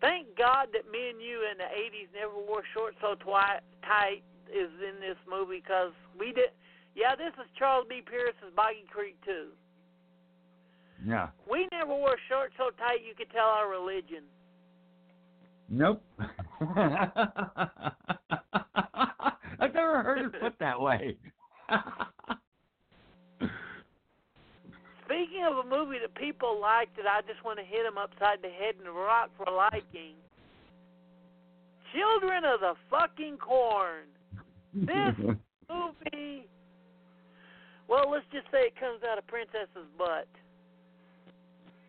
Thank God that me and you in the '80s never wore shorts so twi- tight is in this movie, because we did. Yeah, this is Charles B. Pierce's Boggy Creek too. Yeah. We never wore shorts so tight you could tell our religion. Nope. [LAUGHS] I've never heard it put that way. [LAUGHS] Speaking of a movie that people like that I just want to hit them upside the head and rock for liking, Children of the Fucking Corn. This [LAUGHS] movie. Well, let's just say it comes out of Princess's butt.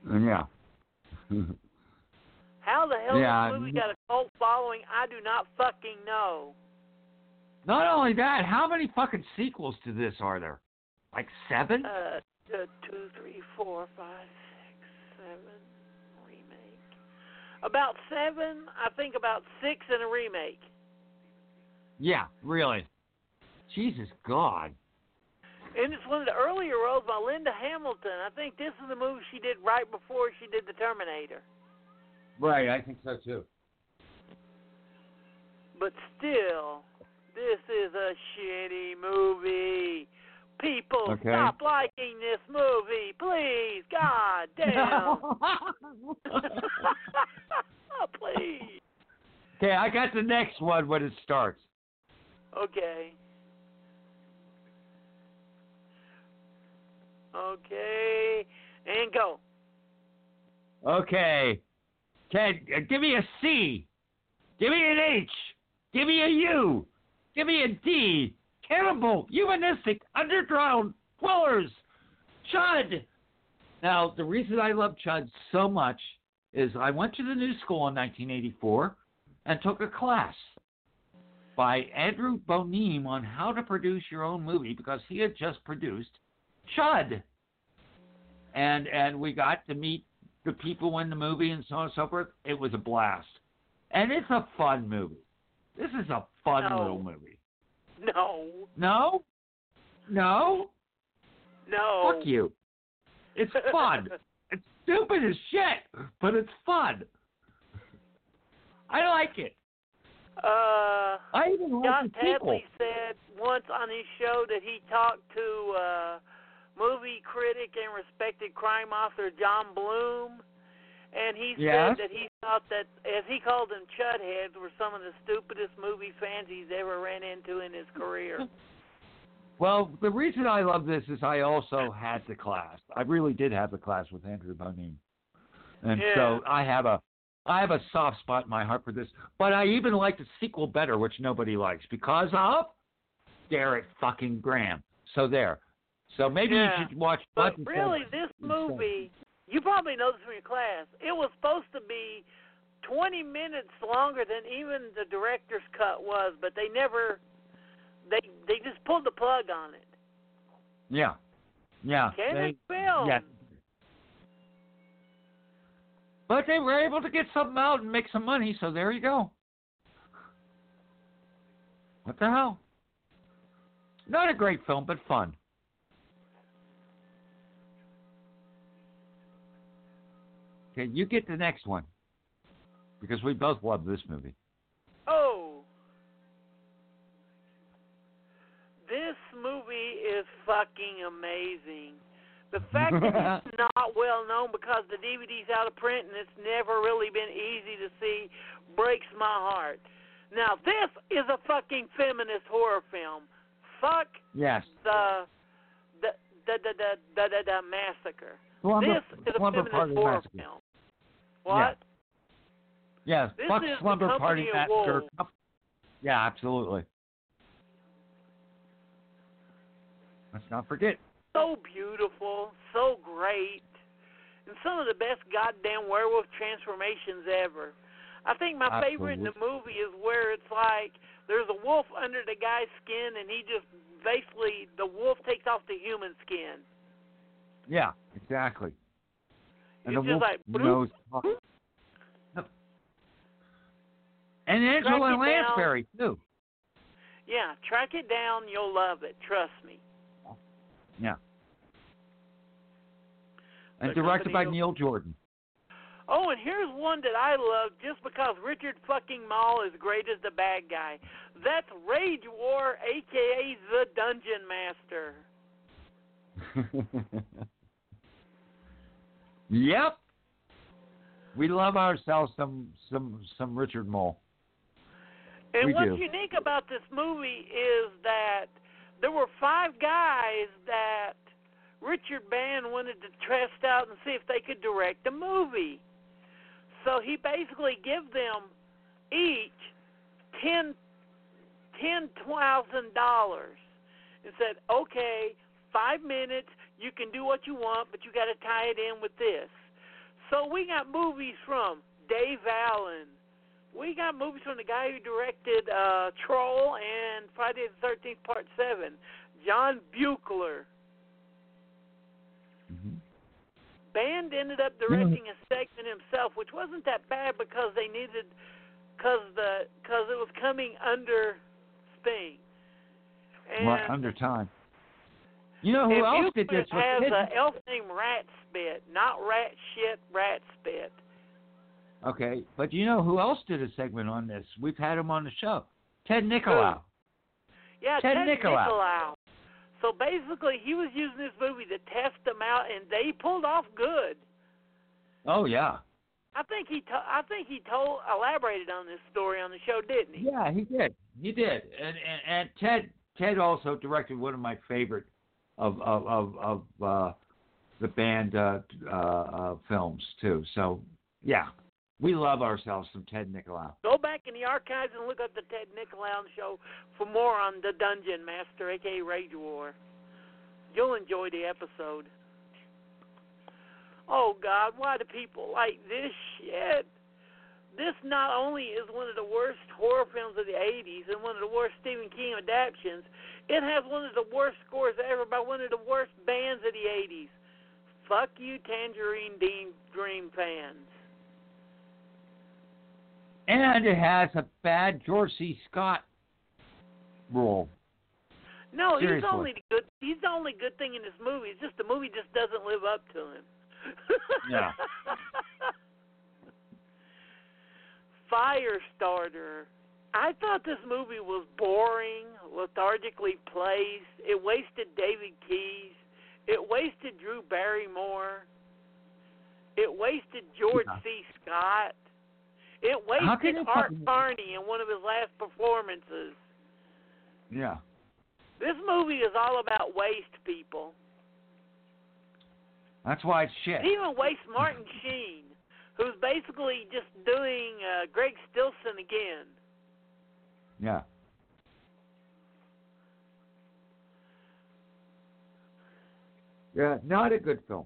yeah. [LAUGHS] How the hell Yeah, this movie got a cult following, I do not fucking know. Not only that, how many fucking sequels to this are there? Like seven? Uh, uh, two, three, four, five, six, seven, remake. About seven, I think about six in a remake. Yeah, really. Jesus God. And it's one of the earlier roles by Linda Hamilton. I think this is the movie she did right before she did the Terminator. Right, I think so too. But still, this is a shitty movie. People, Okay. stop liking this movie, please. God damn. [LAUGHS] please. okay, I got the next one when it starts. Okay. Okay. And go. Okay. Ted, uh, give me a C. Give me an H. Give me a U. Give me a D. Cannibal, humanistic, underground, dwellers, Chud. Now, the reason I love Chud so much is I went to the new school in 1984 and took a class by Andrew Bonime on how to produce your own movie because he had just produced Chud. And and we got to meet the people in the movie and so on and so forth. It was a blast. And it's a fun movie. This is a fun No. little movie. [LAUGHS] No. No? No? No. Fuck you. It's [LAUGHS] fun. it's stupid as shit, but it's fun. I like it. Uh, I even like people. Tadley said once on his show that he talked to uh, movie critic and respected crime author John Bloom, and he said that he thought that, as he called them, chudheads were some of the stupidest movie fans he's ever ran into in his career. [LAUGHS] Well, the reason I love this is I also had the class. I really did have the class with Andrew Bonime, and so I have a I have a soft spot in my heart for this. But I even like the sequel better, which nobody likes because of Gerrit fucking Graham. So there. So maybe Yeah. you should watch. But Button really, this movie, you probably know this from your class. It was supposed to be 20 minutes longer than even the director's cut was, but they never. They they just pulled the plug on it. Yeah. Yeah. Canon they- film. yeah. But they were able to get something out and make some money, so there you go. What the hell? Not a great film, but fun. Okay, you get the next one. Because we both love this movie. Oh. This movie is fucking amazing. The fact that it's [LAUGHS] not well known because the DVD's out of print and it's never really been easy to see breaks my heart. Now this is a fucking feminist horror film. Fuck Yes. the the the the the the, the, massacre. This is a feminist horror Massacre. film. What? Yes, This Slumber Party Massacre. Yeah, absolutely. Let's not forget. so beautiful, so great, and some of the best goddamn werewolf transformations ever. I think my favorite in the movie is where it's like there's a wolf under the guy's skin, and he just basically the wolf takes off the human skin. Yeah, exactly. And the wolf like, knows. And Angela it down. Lansbury too. Yeah, track it down, you'll love it. Trust me. Yeah. And The directed by Neil Jordan. Oh, and here's one that I love just because Richard fucking Moll is great as the bad guy. That's Rage War, aka the Dungeon Master. [LAUGHS] yep. We love ourselves some some some Richard Moll. And We what's do. unique about this movie is that there were five guys that Richard Band wanted to test out and see if they could direct a movie. So he basically gave them each ten ten thousand dollars and said, "Okay, five minutes. You can do what you want, but you got to tie it in with this." So we got movies from Dave Allen. We got movies from the guy who directed uh, Troll and Friday the Thirteenth Part Seven, John Buechler. Mhm. Band ended up directing a segment himself, which wasn't that bad because they needed, because the because it was coming under Sting. And Right under time. You know who and else did this? Has an elf named Rat Spit, not Rat Shit, Rat Spit. Okay, but you know who else did a segment on this? We've had him on the show. Ted Nicolaou. Yeah, Ted Ted Nicolaou. Nicolaou. So basically, he was using this movie to test them out, and they pulled off good. Oh yeah. I think he, to- I think he told, elaborated on this story on the show, didn't he? Yeah, he did. He did. And and, and Ted Ted also directed one of my favorite of of of, of uh, the band uh, uh, uh, films too. So yeah, we love ourselves some Ted Nicolaou. Go back in the archives and look up the Ted Nicolaou show for more on the Dungeon Master, aka Rage War. You'll enjoy the episode. Oh God, why do people like this shit? This not only is one of the worst horror films of the 80s and one of the worst Stephen King adaptations, it has one of the worst scores ever by one of the worst bands of the 80s. Fuck you, Tangerine Dean Dream fans. And it has a bad George C. Scott role. No, he's only the good. He's the only good thing in this movie. It's just the movie just doesn't live up to him. Yeah. [LAUGHS] Firestarter. I thought this movie was boring, lethargically placed. It wasted David Keith. It wasted Drew Barrymore. It wasted George Yeah. C. Scott. It wasted Art Carney in one of his last performances. Yeah. This movie is all about waste, people. That's why it's shit. It even waste Martin Sheen, who's basically just doing uh, Greg Stillson again. Yeah. Yeah, not a good film.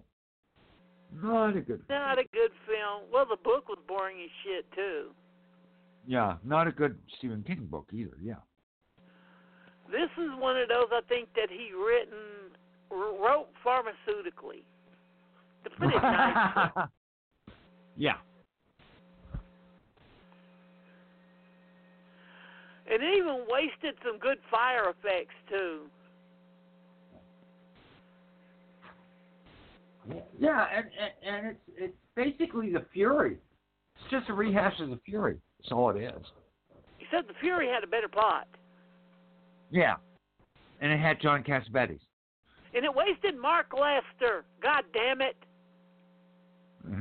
Not a good film. Not a good film. Well, the book was boring as shit too. Yeah, not a good Stephen King book either. Yeah. This is one of those I think that he written wrote pharmaceutically. To put it nicely. [LAUGHS] yeah. It even wasted some good fire effects too. Yeah, and, and and it's it's basically the Fury. It's just a rehash of the Fury. That's all it is. He said the Fury had a better plot, Yeah. And it had John Cassavetes. and it wasted Mark Lester. God damn it!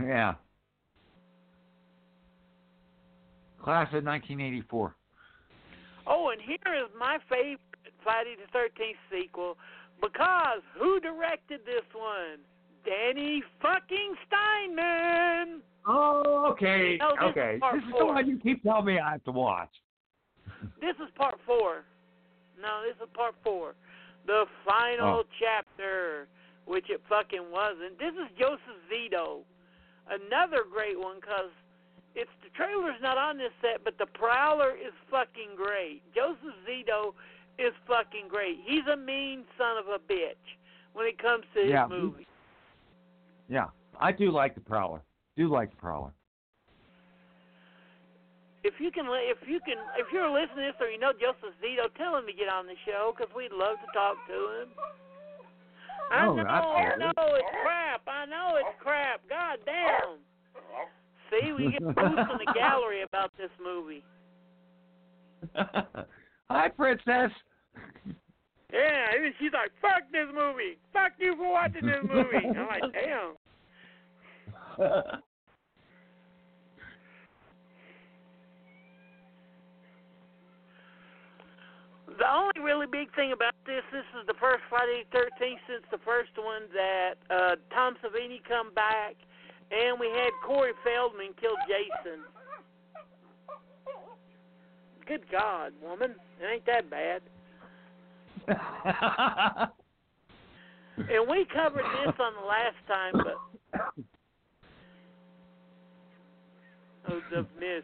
Yeah. Class of 1984. Oh, and here is my favorite Friday the Thirteenth sequel because who directed this one? Danny fucking Steinmann. Oh, okay. No, this okay. part This is the four. one you keep telling me I have to watch. This is part four. No, this is part four. The final Oh. chapter, which it fucking wasn't. This is Joseph Zito. Another great one because it's the trailer's not on this set, but the Prowler is fucking great. Joseph Zito is fucking great. He's a mean son of a bitch when it comes to his Yeah. movies. Yeah. I do like the Prowler. Do like the Prowler. If you can, if you can, if you're listening to this or you know Joseph Zito, tell him to get on the show because we'd love to talk to him. I Oh, know, I know it's crap. I know it's crap. God damn. See, we get boosts in the gallery about this movie. [LAUGHS] Hi, Princess. Yeah, she's like, "Fuck this movie. Fuck you for watching this movie." I'm like, [LAUGHS] "Damn." The only really big thing about this, this is the first Friday the 13th since the first one that uh, Tom Savini come back, and we had Corey Feldman kill Jason. Good God, woman, it ain't that bad. [LAUGHS] And we covered this on the last time, but oh, the miss.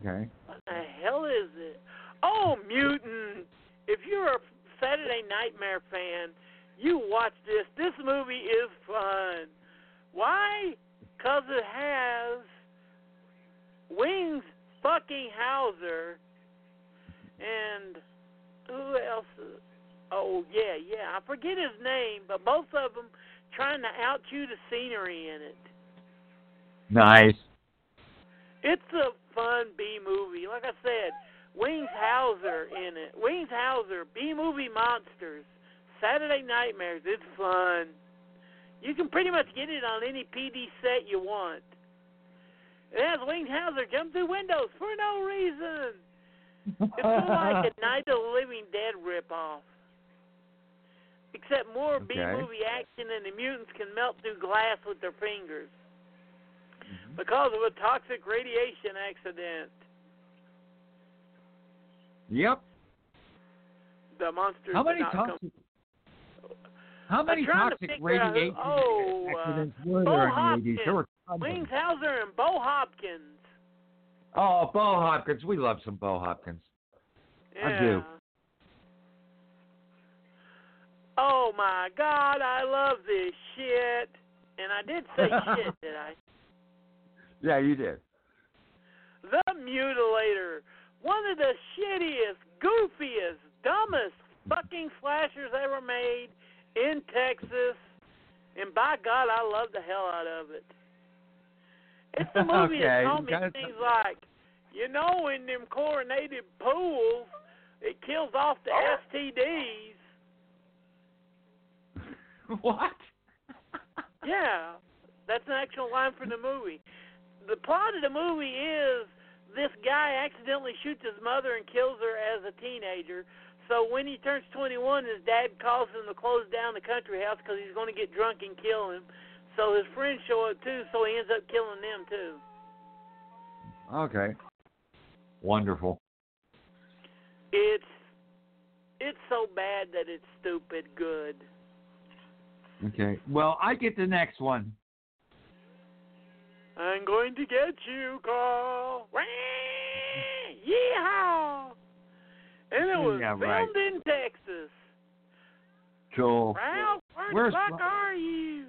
okay. What the hell is it? Oh, Mutant! If you're a Saturday Nightmare fan, you watch this. This movie is fun. Why? Because it has Wings fucking Hauser and who else? Oh yeah, yeah. I forget his name, but both of them trying to outchew the scenery in it. Nice. It's a fun B movie. Like I said, Wings Hauser in it. Wings Hauser, B movie monsters, Saturday Nightmares. It's fun. You can pretty much get it on any PD set you want. It has Wings Hauser jump through windows for no reason. It's of like a [LAUGHS] Night of the Living Dead ripoff. Except more B movie action and the mutants can melt through glass with their fingers Mm-hmm. because of a toxic radiation accident. Yep. The monsters How many not come- toxic? How many to toxic out radiation oh, uh, accidents were Bo there in the Hopkins. eighties? There were Wings. Hauser and Bo Hopkins. Oh, Bo Hopkins. We love some Bo Hopkins. Yeah. I do. Oh my God, I love this shit. And I did say [LAUGHS] shit, did I? Yeah, you did. The Mutilator. One of the shittiest, goofiest, dumbest fucking slashers ever made in Texas. And by God, I love the hell out of it. It's a [LAUGHS] movie Okay, that told me things like, you know, in them chlorinated pools, it kills off the oh. STDs. [LAUGHS] what? Yeah, that's an actual line from the movie. The plot of the movie is this guy accidentally shoots his mother and kills her as a teenager. So when he turns 21, his dad calls him to close down the country house because he's going to get drunk and kill him. So his friends show up too, so he ends up killing them too. Okay. Wonderful. It's it's so bad that it's stupid good. Okay. Well, I get the next one. I'm going to get you, Carl. Yeehaw! And it was Yeah, filmed right. in Texas. Cool. Ralph, where the fuck are you?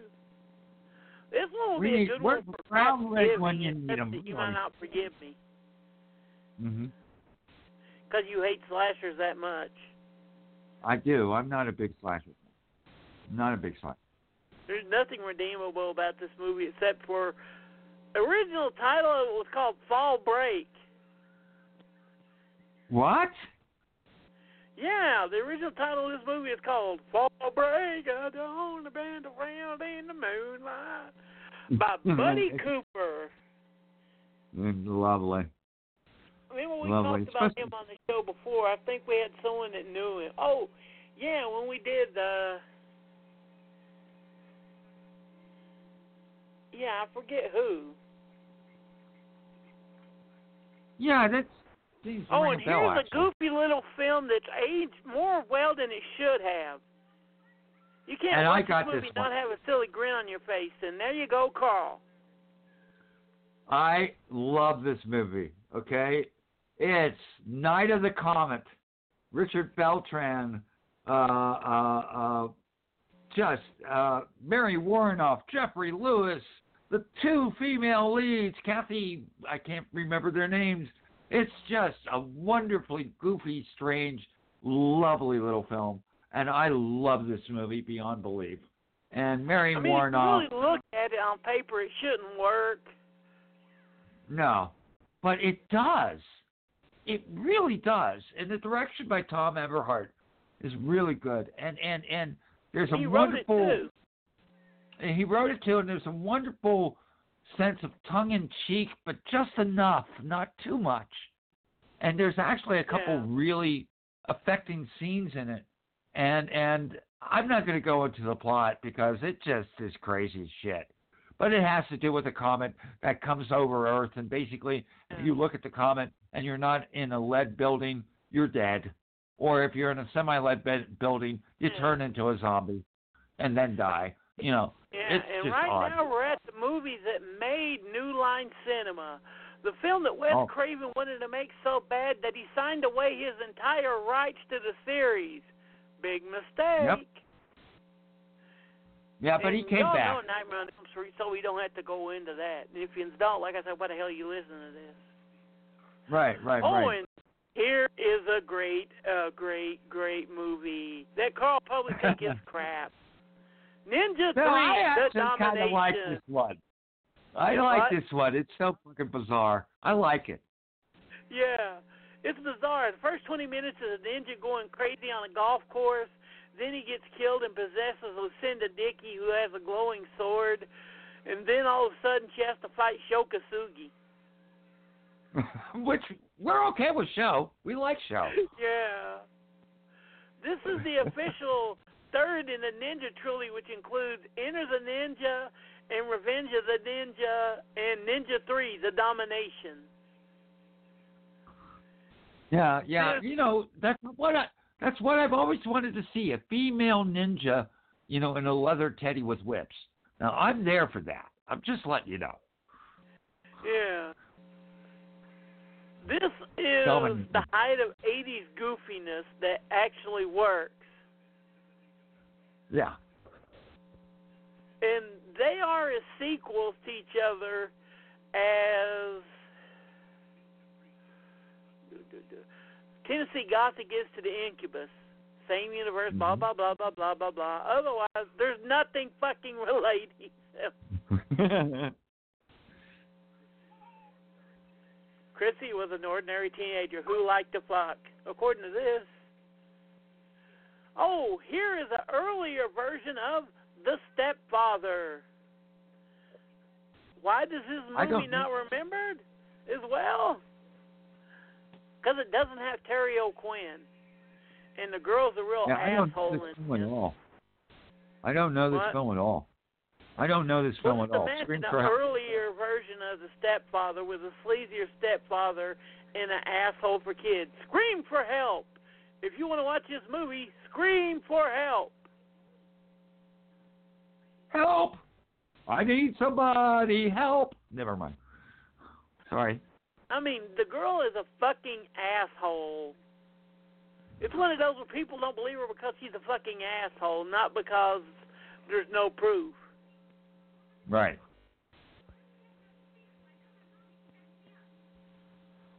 This one will We be a good one for Ralph when you need him, You might not forgive me Mhm. because you hate slashers that much. I do. I'm not a big slasher. Not a big slasher. There's nothing redeemable about this movie except for original title it was called Fall Break. What? Yeah, the original title of this movie is called Fall Break. I don't band around in the moonlight by [LAUGHS] Buddy Cooper. Mm, Lovely. Remember we Lovely. talked about him on the show before. I think we had someone that knew him. Oh, yeah, when we did the. Yeah, I forget who. Yeah, that's. To Oh, and a bell, here's a goofy little film that's aged more well than it should have. You can't And I watch got this movie this not have a silly grin on your face. And there you go, Carl. I love this movie. Okay, it's Night of the Comet. Richard Beltran, uh, uh, uh, just uh, Mary Woronov, Geoffrey Lewis, the two female leads, Kathy. I can't remember their names. It's just a wonderfully goofy, strange, lovely little film, and I love this movie beyond belief. And Mary I mean, Woronov. if you really look at it on paper, it shouldn't work. No, but it does. It really does. And the direction by Thom Eberhardt is really good. And and and there's a he wrote it wonderful. And he wrote it too, and there's a wonderful sense of tongue in cheek, but just enough, not too much. And there's actually a couple Yeah. really affecting scenes in it. And and I'm not going to go into the plot because it just is crazy shit. But it has to do with a comet that comes over Earth, and basically, if you mm. look at the comet and you're not in a lead building, you're dead. Or if you're in a semi-lead building, you Yeah. turn into a zombie and then die. You know, Yeah, it's and right odd. now we're at the movie that made New Line Cinema. The film that Wes Oh. Craven wanted to make so bad that he signed away his entire rights to the series. Big mistake. Yep. Yeah, but he And came y'all back. know Nightmare on Elm Street, so we don't have to go into that. And if you don't, like I said, why the hell are you listening to this? Right, right, oh, right. and here is a great, uh, great, great movie that Carl think is [LAUGHS] crap. Ninja No, I Three: The actually kind of like this one. I like What? this one. It's so fucking bizarre. I like it. Yeah, it's bizarre. The first 20 minutes is a ninja going crazy on a golf course. Then he gets killed and possesses Lucinda Dickey, who has a glowing sword. And then all of a sudden, she has to fight Sho Kosugi. [LAUGHS] Which we're okay with Sho. We like Sho. [LAUGHS] yeah. This is the official third in the Ninja trilogy, which includes Enter the Ninja and Revenge of the Ninja and Ninja 3, The Domination. Yeah, yeah. You know, that's what I that's what I've always wanted to see. A female ninja, you know, in a leather teddy with whips. Now I'm there for that. I'm just letting you know. Yeah. This is the height of 80s goofiness that actually works. Yeah. And they are as sequels to each other as Tennessee Gothic is to the Incubus. Same universe, blah, Mhm. blah, blah, blah, blah, blah, blah. Otherwise, there's nothing fucking relating. [LAUGHS] Chrissy was an ordinary teenager who liked to fuck, according to this. Oh, here is an earlier version of The Stepfather. Why does this movie don't remembered as well? Because it doesn't have Terry O'Quinn. And the girl's a real yeah, I don't know this film at all. I don't know this What? film at all. I don't know this film just at all. imagine Scream the for help. earlier version of the stepfather with a sleazier stepfather and an asshole for kids. Scream for help. If you want to watch this movie, scream for help. Help! I need somebody. Help! Never mind. Sorry. I mean, the girl is a fucking asshole. It's one of those where people don't believe her because she's a fucking asshole, not because there's no proof. Right.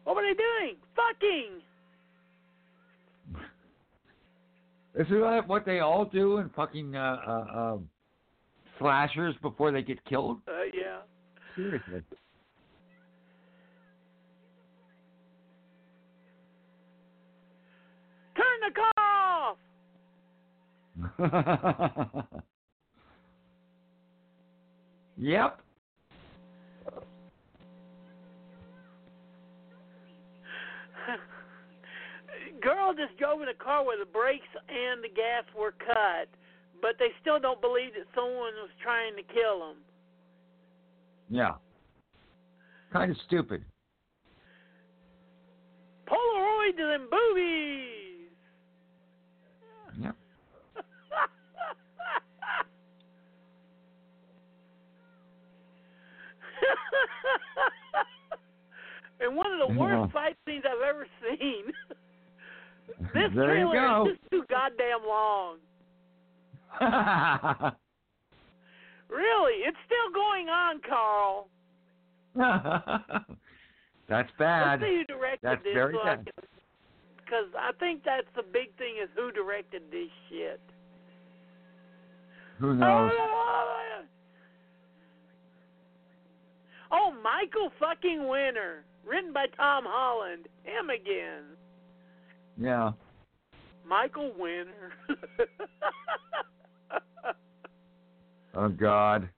What were they doing? Fucking. Isn't that what they all do in fucking uh, uh, um, slashers before they get killed? Uh, yeah. Seriously. Turn the car off. [LAUGHS] yep. Girl just drove in a car where the brakes and the gas were cut, but they still don't believe that someone was trying to kill them. Yeah. Kind of stupid. Polaroid to them boobies. Yep. [LAUGHS] and one of the Yeah. worst fight scenes I've ever seen. [LAUGHS] this There trailer is just too goddamn long. [LAUGHS] Really, it's still going on, Carl. [LAUGHS] That's bad. Let's see who directed That's this. very so bad. Because I think that's the big thing is who directed this shit. Who knows? [LAUGHS] Oh, Michael fucking Winner, written by Tom Holland. Him again. Yeah. Michael Winter. [LAUGHS] Oh God.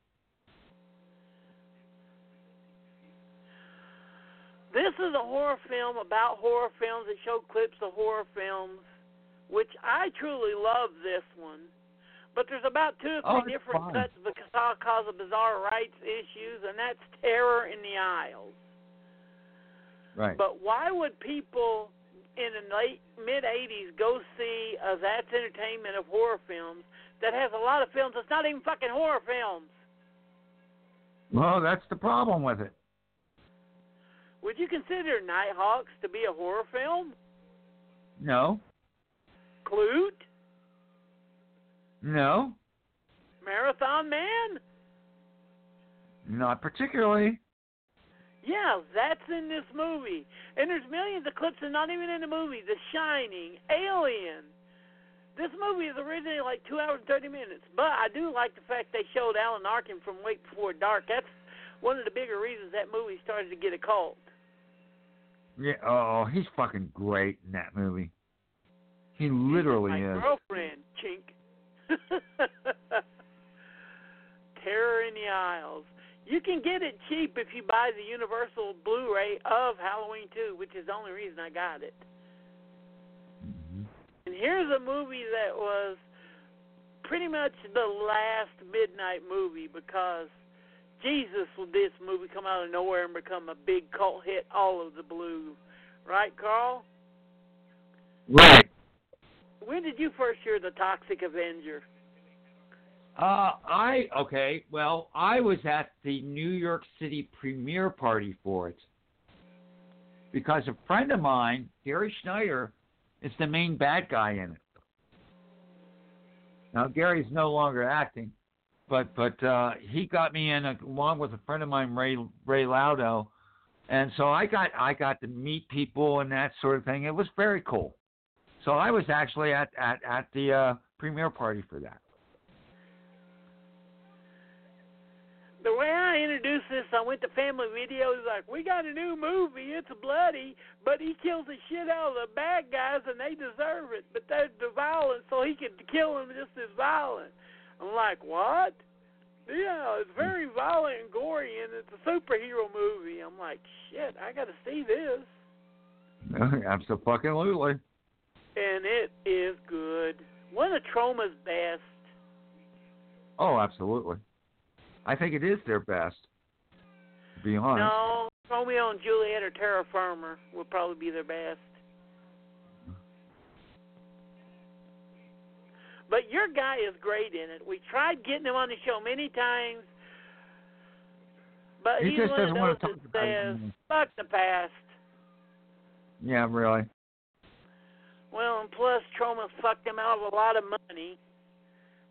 this is a horror film about horror films that show clips of horror films, which I truly love this one. But there's about two or Oh, three it's different fine. cuts because all cause of bizarre rights issues, and that's Terror in the Aisles. Right. But why would people in the late mid '80s go see uh, a That's Entertainment of horror films that has a lot of films that's not even fucking horror films? Well, that's the problem with it. Would you consider Nighthawks to be a horror film? No. Klute? No. Marathon Man? Not particularly. Yeah, that's in this movie. And there's millions of clips that are not even in the movie. The Shining, Alien. This movie is originally like two hours and thirty minutes, but I do like the fact they showed Alan Arkin from Wait Before Dark. That's one of the bigger reasons that movie started to get a cult. Yeah. Oh, he's fucking great in that movie. He literally my is. girlfriend, chink. [LAUGHS] Terror in the Aisles. You can get it cheap if you buy the Universal Blu-ray of Halloween 2, which is the only reason I got it. Mhm. And here's a movie that was pretty much the last midnight movie because Jesus will this movie come out of nowhere and become a big cult hit all of the blue. Right, Carl? Right. When did you first hear the Toxic Avenger? Uh, I okay. Well, I was at the New York City premiere party for it because a friend of mine, Gary Schneider, is the main bad guy in it. Now Gary's no longer acting, but but uh, he got me in along with a friend of mine, Ray Ray Laudo, and so I got I got to meet people and that sort of thing. It was very cool. So I was actually at at at the uh, premiere party for that. The way I introduced this, I went to Family Video. He's like, "We got a new movie. It's bloody, but he kills the shit out of the bad guys, and they deserve it. But they're the violent, so he can kill them just as violent." I'm like, "What?" Yeah, it's very violent and gory, and it's a superhero movie. I'm like, "Shit, I got to see this." [LAUGHS] Absolutely. And it is good. One of Troma's best. Oh, absolutely. I think it is their best. To be honest. No, Romeo and Juliet or Terror Firmer will probably be their best. But your guy is great in it. We tried getting him on the show many times, but He he's just one of those talk that about it. says, "Fuck the past." Yeah, really. Well, and plus Troma fucked him out of a lot of money.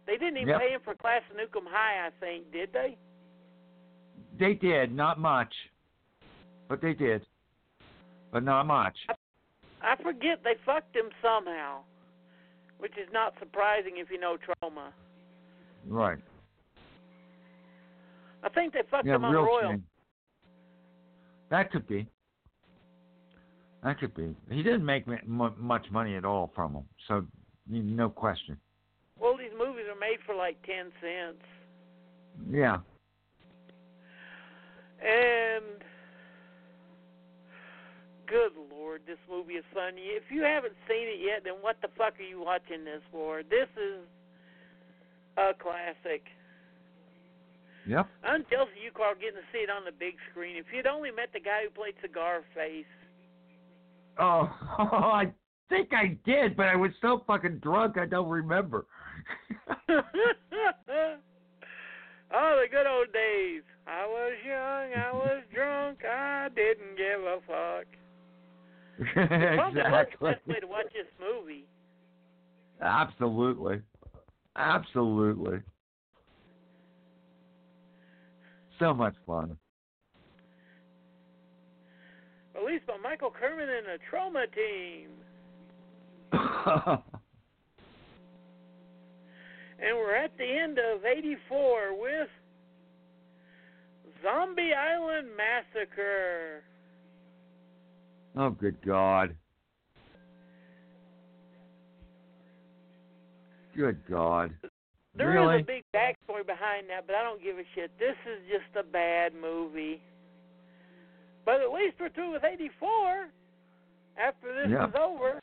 They didn't even Yep. pay him for Class of Nuke 'Em High, I think, did they? They did, not much. But they did. But not much. I forget they fucked him somehow, which is not surprising if you know Troma. Right. I think they fucked Yeah, him on real Royal. shame. That could be. That could be. He didn't make much money at all from them, so no question. Well, these movies are made for like ten cents, Yeah. and good lord, this movie is funny. If you haven't seen it yet, then what the fuck are you watching this for? This is a classic. Yep. I'm jealous of you, Carl, getting to see it on the big screen. If you'd only met the guy who played Cigar Face. Oh, [LAUGHS] I think I did, but I was so fucking drunk I don't remember. [LAUGHS] oh, the good old days. I was young, I was drunk, I didn't give a fuck. Probably was the exactly. best way to watch this movie. Absolutely. Absolutely. So much fun. Released by Michael Kerman and the Troma Team. [LAUGHS] And we're at the end of 84 with Zombie Island Massacre. oh, good God. Good God. There is really? a big backstory behind that, but I don't give a shit. This is just a bad movie. But at least we're through with 84 after this Yeah. is over.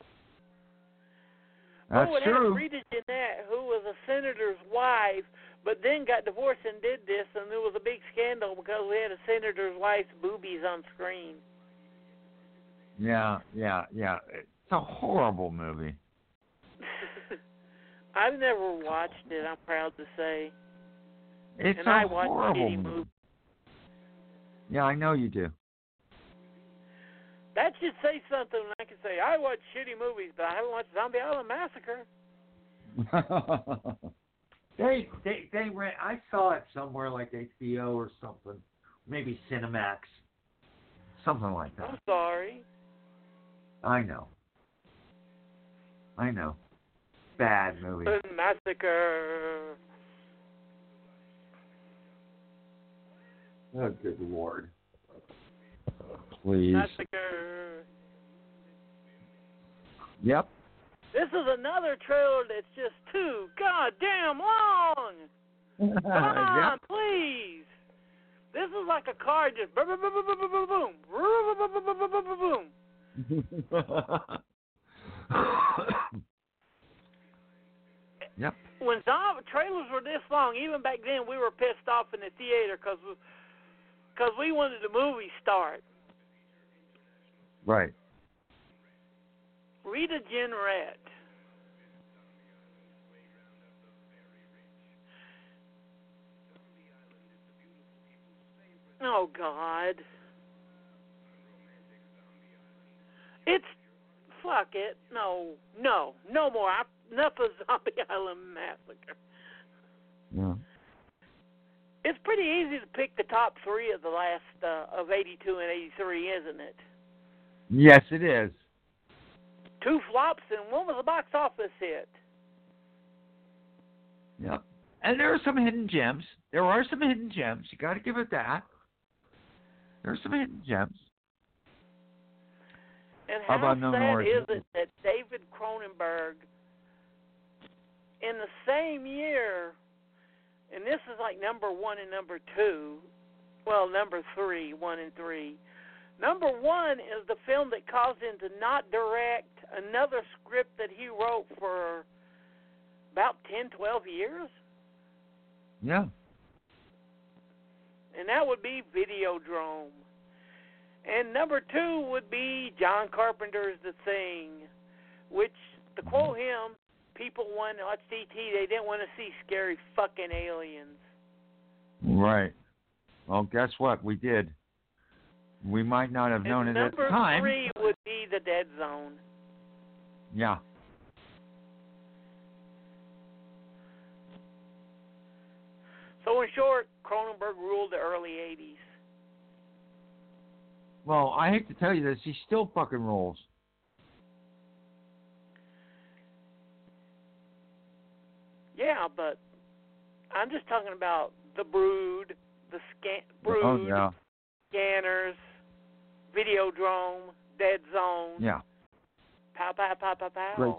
That's oh, it true. had Rita Jenrette, who was a senator's wife, but then got divorced and did this, and there was a big scandal because we had a senator's wife's boobies on screen. Yeah, yeah, yeah. It's a horrible movie. [LAUGHS] I've never watched it, I'm proud to say. It's and a I watch horrible movie. Yeah, I know you do. That should say something. I can say I watch shitty movies, but I haven't watched Zombie Island Massacre. [LAUGHS] they they they ran. I saw it somewhere like HBO or something, maybe Cinemax. Something like that. I'm sorry. I know. I know. Bad movie. Massacre. Oh, good lord. Please. Massacre. Yep. This is another trailer that's just too goddamn long. Come on, yep. please. This is like a car just boom, boom, boom, boom, boom, boom, boom, boom, boom, boom, boom, boom, boom, boom. yep. When zombie trailers were this long, even back then, we were pissed off in the theater because because we wanted the movie start. Right. Rita Jenrette. Oh God. It's fuck it. No, no, no more. I, enough of Zombie [LAUGHS] Island Massacre. Yeah. It's pretty easy to pick the top three of the last uh, of '82 and '83, isn't it? Yes, it is. Two flops and one was a box office hit. Yep. And there are some hidden gems. There are some hidden gems. You got to give it that. There are some hidden gems. And How how sad is it that David Cronenberg, in the same year, and this is like number one and number two, well, number three, one and three. Number one is the film that caused him to not direct another script that he wrote for about ten, twelve years, Yeah. and that would be Videodrome. And number two would be John Carpenter's The Thing, which, to mm-hmm. quote him, people wanted to watch E.T., they didn't want to see scary fucking aliens. Right. Well, guess what? We did. We might not have known it at the time. Number three would be The Dead Zone. Yeah. So, in short, Cronenberg ruled the early 80s. Well, I hate to tell you this, he still fucking rules. Yeah, but I'm just talking about The Brood, The scan- oh, Brood, Oh yeah. Scanners, Videodrome, Dead Zone, Yeah. pow, pow, pow, pow, pow. Great.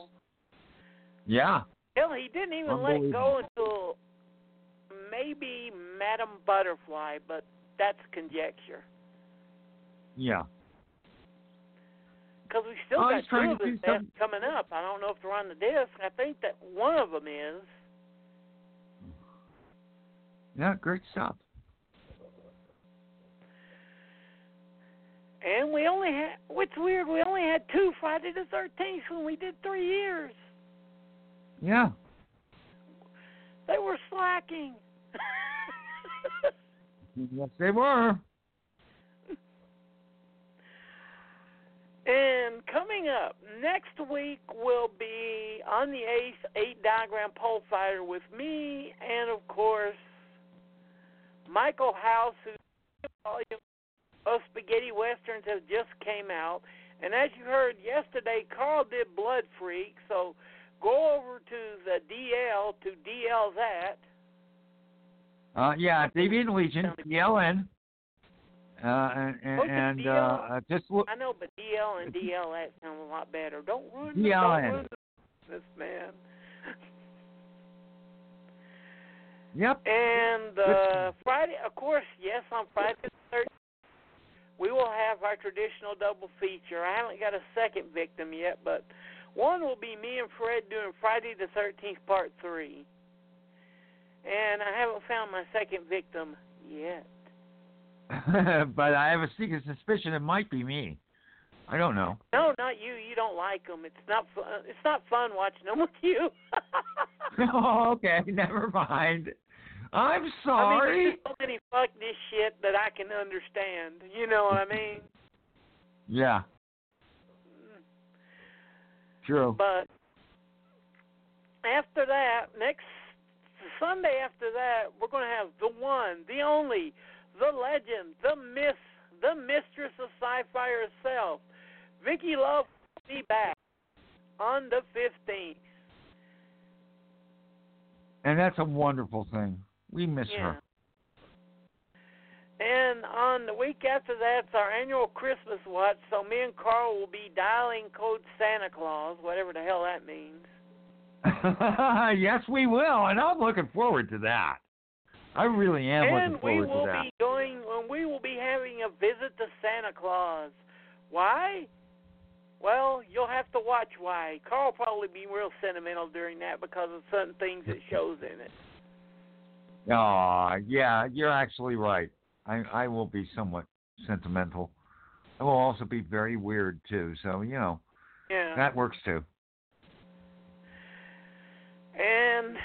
Yeah. Hell, he didn't even let go until maybe Madame Butterfly, but that's conjecture. Yeah. Because we still Oh, got two of his deaths coming up. I don't know if they're on the disc. I think that one of them is. Yeah, great stuff. And we only had, what's weird, we only had two Friday the 13th when we did three years. Yeah. They were slacking. [LAUGHS] Yes, they were. And coming up next week will be on the eighth Eight Diagram Pole Fighter with me, and of course Michael House, volume of spaghetti westerns have just came out. And as you heard yesterday, Carl did Blood Freak, so go over to the DL to DL that. Uh, yeah, Deviant Legion, DLN. Uh, and and, and uh, uh, just look. I know, but DL and DL that sound a lot better. Don't ruin DLN. Don't ruin this man. Yep. And uh, Friday, of course, yes, on Friday the 13th, we will have our traditional double feature. I haven't got a second victim yet, but one will be me and Fred doing Friday the 13th, Part 3. And I haven't found my second victim yet. [LAUGHS] but I have a secret suspicion it might be me. I don't know. No, not you. You don't like them. It's not fun. It's not fun watching them with you. [LAUGHS] [LAUGHS] oh, okay, never mind. I'm sorry. I mean, so many fuck this shit that I can understand. You know what I mean? yeah, true. But after that, next Sunday after that, we're going to have the one, the only, the legend, the myth, the mistress of sci-fi herself, Vicky Love, will be back on the 15th. And that's a wonderful thing. We miss Yeah. her. And on the week after that's our annual Christmas watch, so me and Carl will be dialing code Santa Claus, whatever the hell that means. [LAUGHS] yes, we will, and I'm looking forward to that. I really am and looking forward to that. And we will be going and we will be having a visit to Santa Claus. Why? Well, you'll have to watch why. Carl will probably be real sentimental during that because of certain things it [LAUGHS] shows in it. Aw, yeah, you're actually right. I I will be somewhat sentimental. I will also be very weird too. So you know Yeah. that works too. And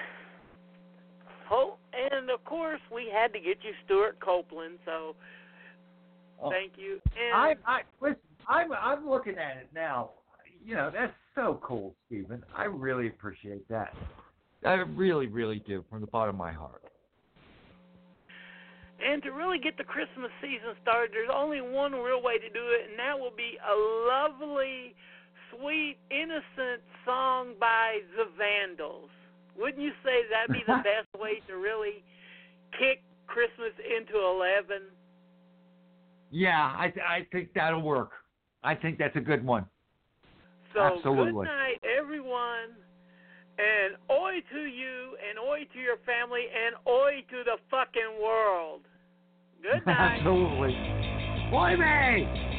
oh, and of course we had to get you Stewart Copeland. So Oh. thank you. And I I listen, I'm I'm looking at it now. You know that's so cool, Stephen. I really appreciate that. I really, really do, from the bottom of my heart. And to really get the Christmas season started, there's only one real way to do it, and that will be a lovely, sweet, innocent song by the Vandals. Wouldn't you say that'd be the [LAUGHS] best way to really kick Christmas into 11? Yeah, I th- I think that'll work. I think that's a good one. So Absolutely. good night, everyone. And oi to you, and oi to your family, and oi to the fucking world. Good [LAUGHS] night. Absolutely. Boy, me!